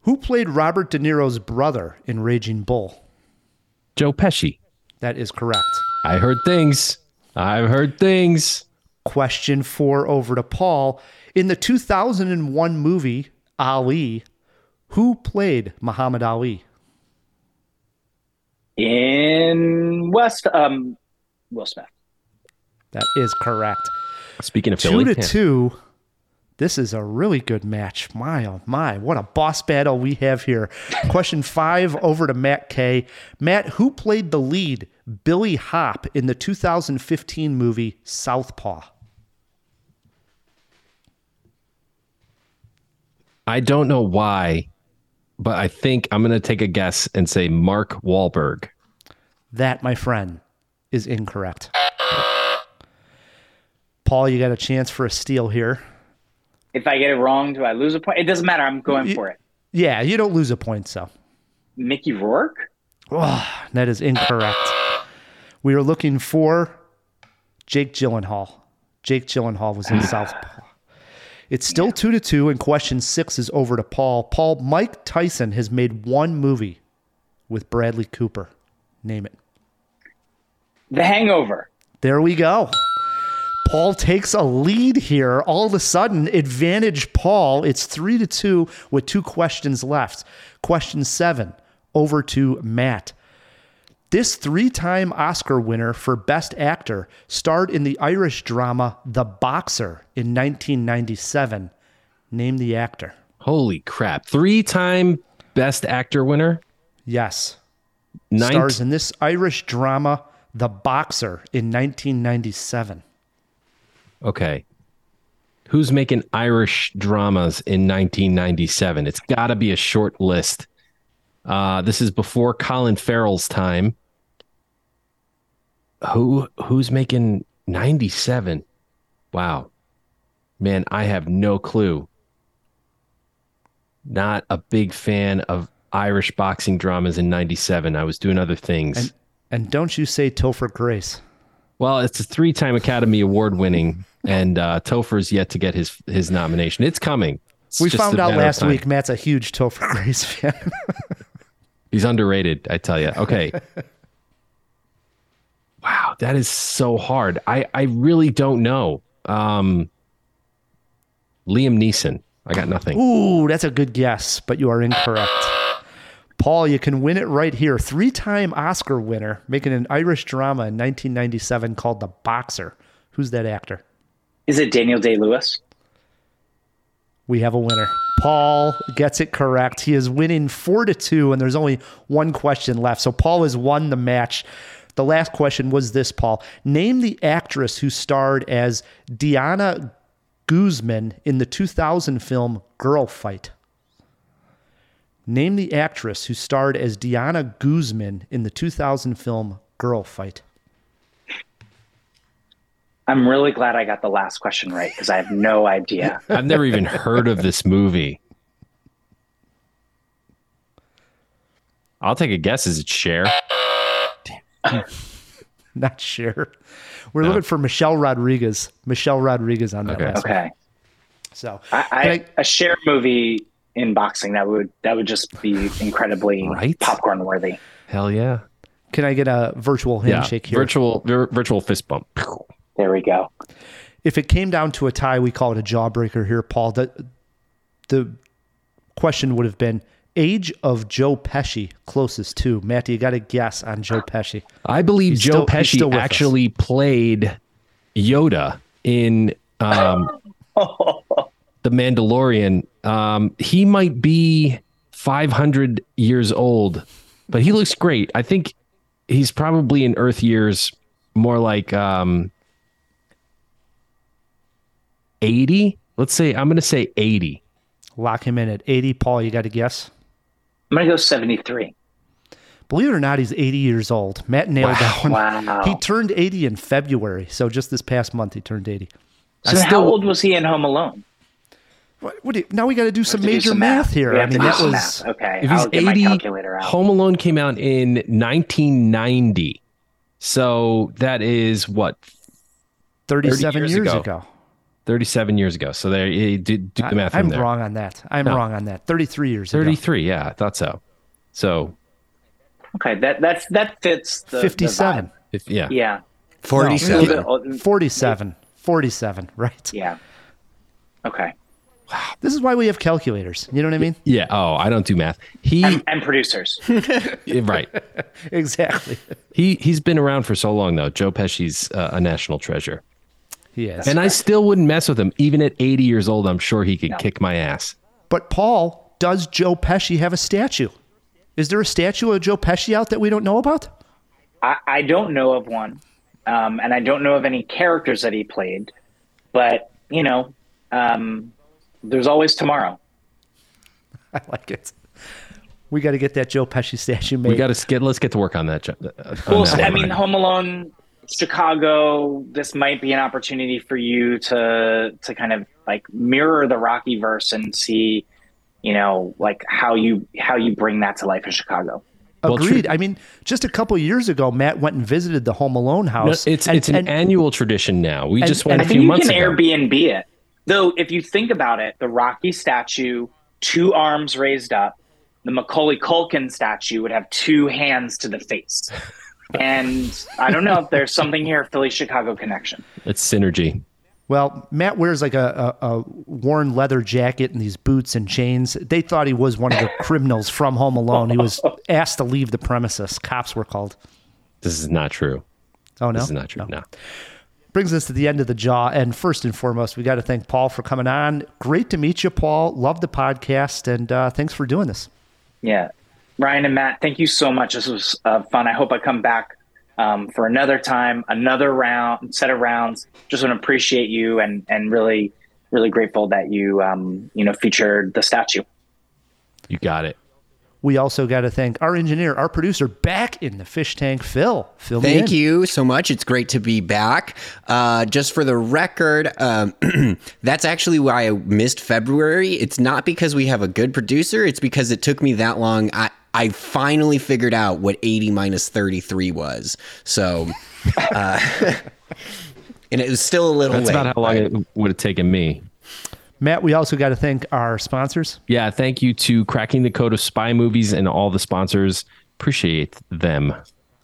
Who played Robert De Niro's brother in Raging Bull? Joe Pesci. That is correct. I heard things. I've heard things. Question four over to Paul. In the 2001 movie Ali, who played Muhammad Ali? In West um Will Smith. That is correct. Speaking of Two Philly, to yeah. two. This is a really good match. My oh my, what a boss battle we have here. Question five over to Matt K. Matt, who played the lead, Billy Hope, in the 2015 movie Southpaw? I don't know why, but I think I'm going to take a guess and say Mark Wahlberg. That, my friend, is incorrect. Paul, you got a chance for a steal here. If I get it wrong, do I lose a point? It doesn't matter. I'm going for it. Yeah, you don't lose a point, so. Mickey Rourke. Oh, that is incorrect. We are looking for Jake Gyllenhaal. Jake Gyllenhaal was in Southpaw. It's still two to two, and question six is over to Paul. Paul, Mike Tyson has made one movie with Bradley Cooper. Name it. The Hangover. There we go. Paul takes a lead here. All of a sudden, advantage Paul. It's three to two with two questions left. Question seven over to Matt. This three time Oscar winner for Best Actor starred in the Irish drama The Boxer in 1997. Name the actor. Holy crap. Three time Best Actor winner? Yes. Ninth- Stars in this Irish drama The Boxer in 1997. Okay. Who's making Irish dramas in 1997? It's got to be a short list. Uh, this is before Colin Farrell's time. Who who's making 97? Wow. Man, I have no clue. Not a big fan of Irish boxing dramas in 97. I was doing other things. And, and don't you say Topher Grace. Well, it's a three-time Academy Award winning, and uh, Topher's yet to get his his nomination. It's coming. It's we found out last week Matt's a huge Topher Grace fan. He's underrated, I tell you. Okay. wow, that is so hard. I I really don't know. Um, Liam Neeson. I got nothing. Ooh, that's a good guess, but you are incorrect. Paul, you can win it right here. Three time Oscar winner, making an Irish drama in 1997 called The Boxer. Who's that actor? Is it Daniel Day Lewis? We have a winner. Paul gets it correct. He is winning four to two, and there's only one question left. So Paul has won the match. The last question was this, Paul. Name the actress who starred as Diana Guzman in the 2000 film Girl Fight. Name the actress who starred as Diana Guzman in the 2000 film Girl Fight. I'm really glad I got the last question right because I have no idea. I've never even heard of this movie. I'll take a guess. Is it Cher? Not sure. We're No. looking for Michelle Rodriguez. Michelle Rodriguez on that Okay. last one. Okay. So I, I, a Cher movie in boxing that would that would just be incredibly Right? popcorn worthy. Hell yeah. can I get a virtual Yeah. handshake here? Virtual vir- virtual fist bump. There we go. if it came down to a tie, we call it a jawbreaker here, Paul. The, the question would have been age of Joe Pesci closest to. Matt, you got to guess on Joe Pesci. I believe He's Joe still- Pesci still with us. actually played Yoda in um, The Mandalorian. Um, he might be 500 years old, but he looks great. I think he's probably in Earth years more like um, 80. Let's say, I'm going to say 80. Lock him in at 80. Paul, you got to guess. I'm gonna go 73. Believe it or not, he's 80 years old. Matt nailed that one. Wow. He turned 80 in February. So just this past month, he turned 80. So how old was he in Home Alone? What, what do you- now we got to do some to do major some math, math. here. We I mean, do that was math. Okay, If he's I'll get my 80, calculator out. Home Alone came out in 1990. So that is what 37 years years ago. ago. 37 years ago. So there, you do, do the I- math. I'm there. wrong on that. I'm No. wrong on that. 33 years ago. 33. Yeah, I thought so. So Okay, that that's that fits the the 57. vibe. if, yeah, yeah. 47. No, a little bit- 47. 47, right. Yeah. Okay. This is why we have calculators. You know what I mean? yeah. Oh, I don't do math. He And, and producers. right. exactly. He he's been around for so long though. Joe Pesci's uh, a national treasure, He is. and I still wouldn't mess with him even at 80 years old. I'm sure he could kick my ass. But Paul, does Joe Pesci have a statue? Is there a statue of Joe Pesci out that we don't know about? I, I don't know of one, um, and I don't know of any characters that he played. But you know, um, there's always tomorrow. I like it. We got to get that Joe Pesci statue made. We got to get let's get to work on that. Jo- uh, on Well, that I mean, Home Alone, Chicago. This might be an opportunity for you to to kind of like mirror the Rocky verse and see, you know, like how you how you bring that to life in Chicago. Well. Agreed. I mean, just a couple years ago, Matt went and visited the Home Alone No, house. it's and- it's an and- annual tradition now. We and- just and went I a think few you months can ago. Airbnb it. Though, if you think about it, the Rocky statue, two arms raised up. The Macaulay Culkin statue would have two hands to the face. And I don't know if there's something here, Philly Chicago connection. It's synergy. Well, Matt wears like a, a, a worn leather jacket and these boots and chains. They thought he was one of the criminals from Home Alone. He was asked to leave the premises. Cops were called. This is not true. Oh, no? This is not true. No. Brings us to the end of the jaw. And first and foremost, we got to thank Paul for coming on. Great to meet you, Paul. Love the podcast. And uh, thanks for doing this. Yeah. Ryan and Matt, thank you so much. This was uh, fun. I hope I come back um, for another time, another round, set of rounds. Just want to appreciate you and and really, really grateful that you um, you know featured the statue. You got it. We also got to thank our engineer, our producer, back in the fish tank, Phil. Phil, Thank in. you so much. It's great to be back. Uh, just for the record, um, that's actually why I missed February. It's not because we have a good producer. It's because it took me that long. I, I finally figured out what 80 minus 33 was. So, uh, and it was still a little That's late. about how long it would have taken me. Matt, we also got to thank our sponsors. Yeah, thank you to Cracking the Code of Spy Movies and all the sponsors. Appreciate them.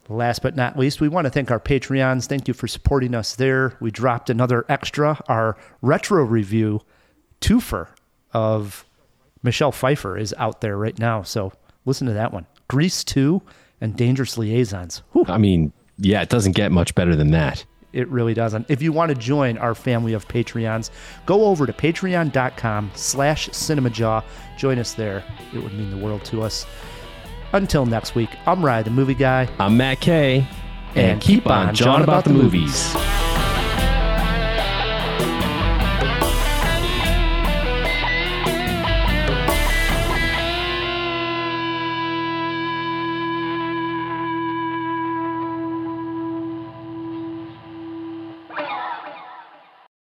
Last but not least, we want to thank our Patreons. Thank you for supporting us there. We dropped another extra, our retro review twofer of Michelle Pfeiffer is out there right now. So listen to that one. Grease 2 and Dangerous Liaisons. Whew. I mean, yeah, it doesn't get much better than that. It really doesn't. If you want to join our family of Patreons, go over to patreon.com slash cinemajaw. Join us there. It would mean the world to us. Until next week, I'm Rye, the movie guy. I'm Matt Kay. And keep on jawing about the movies.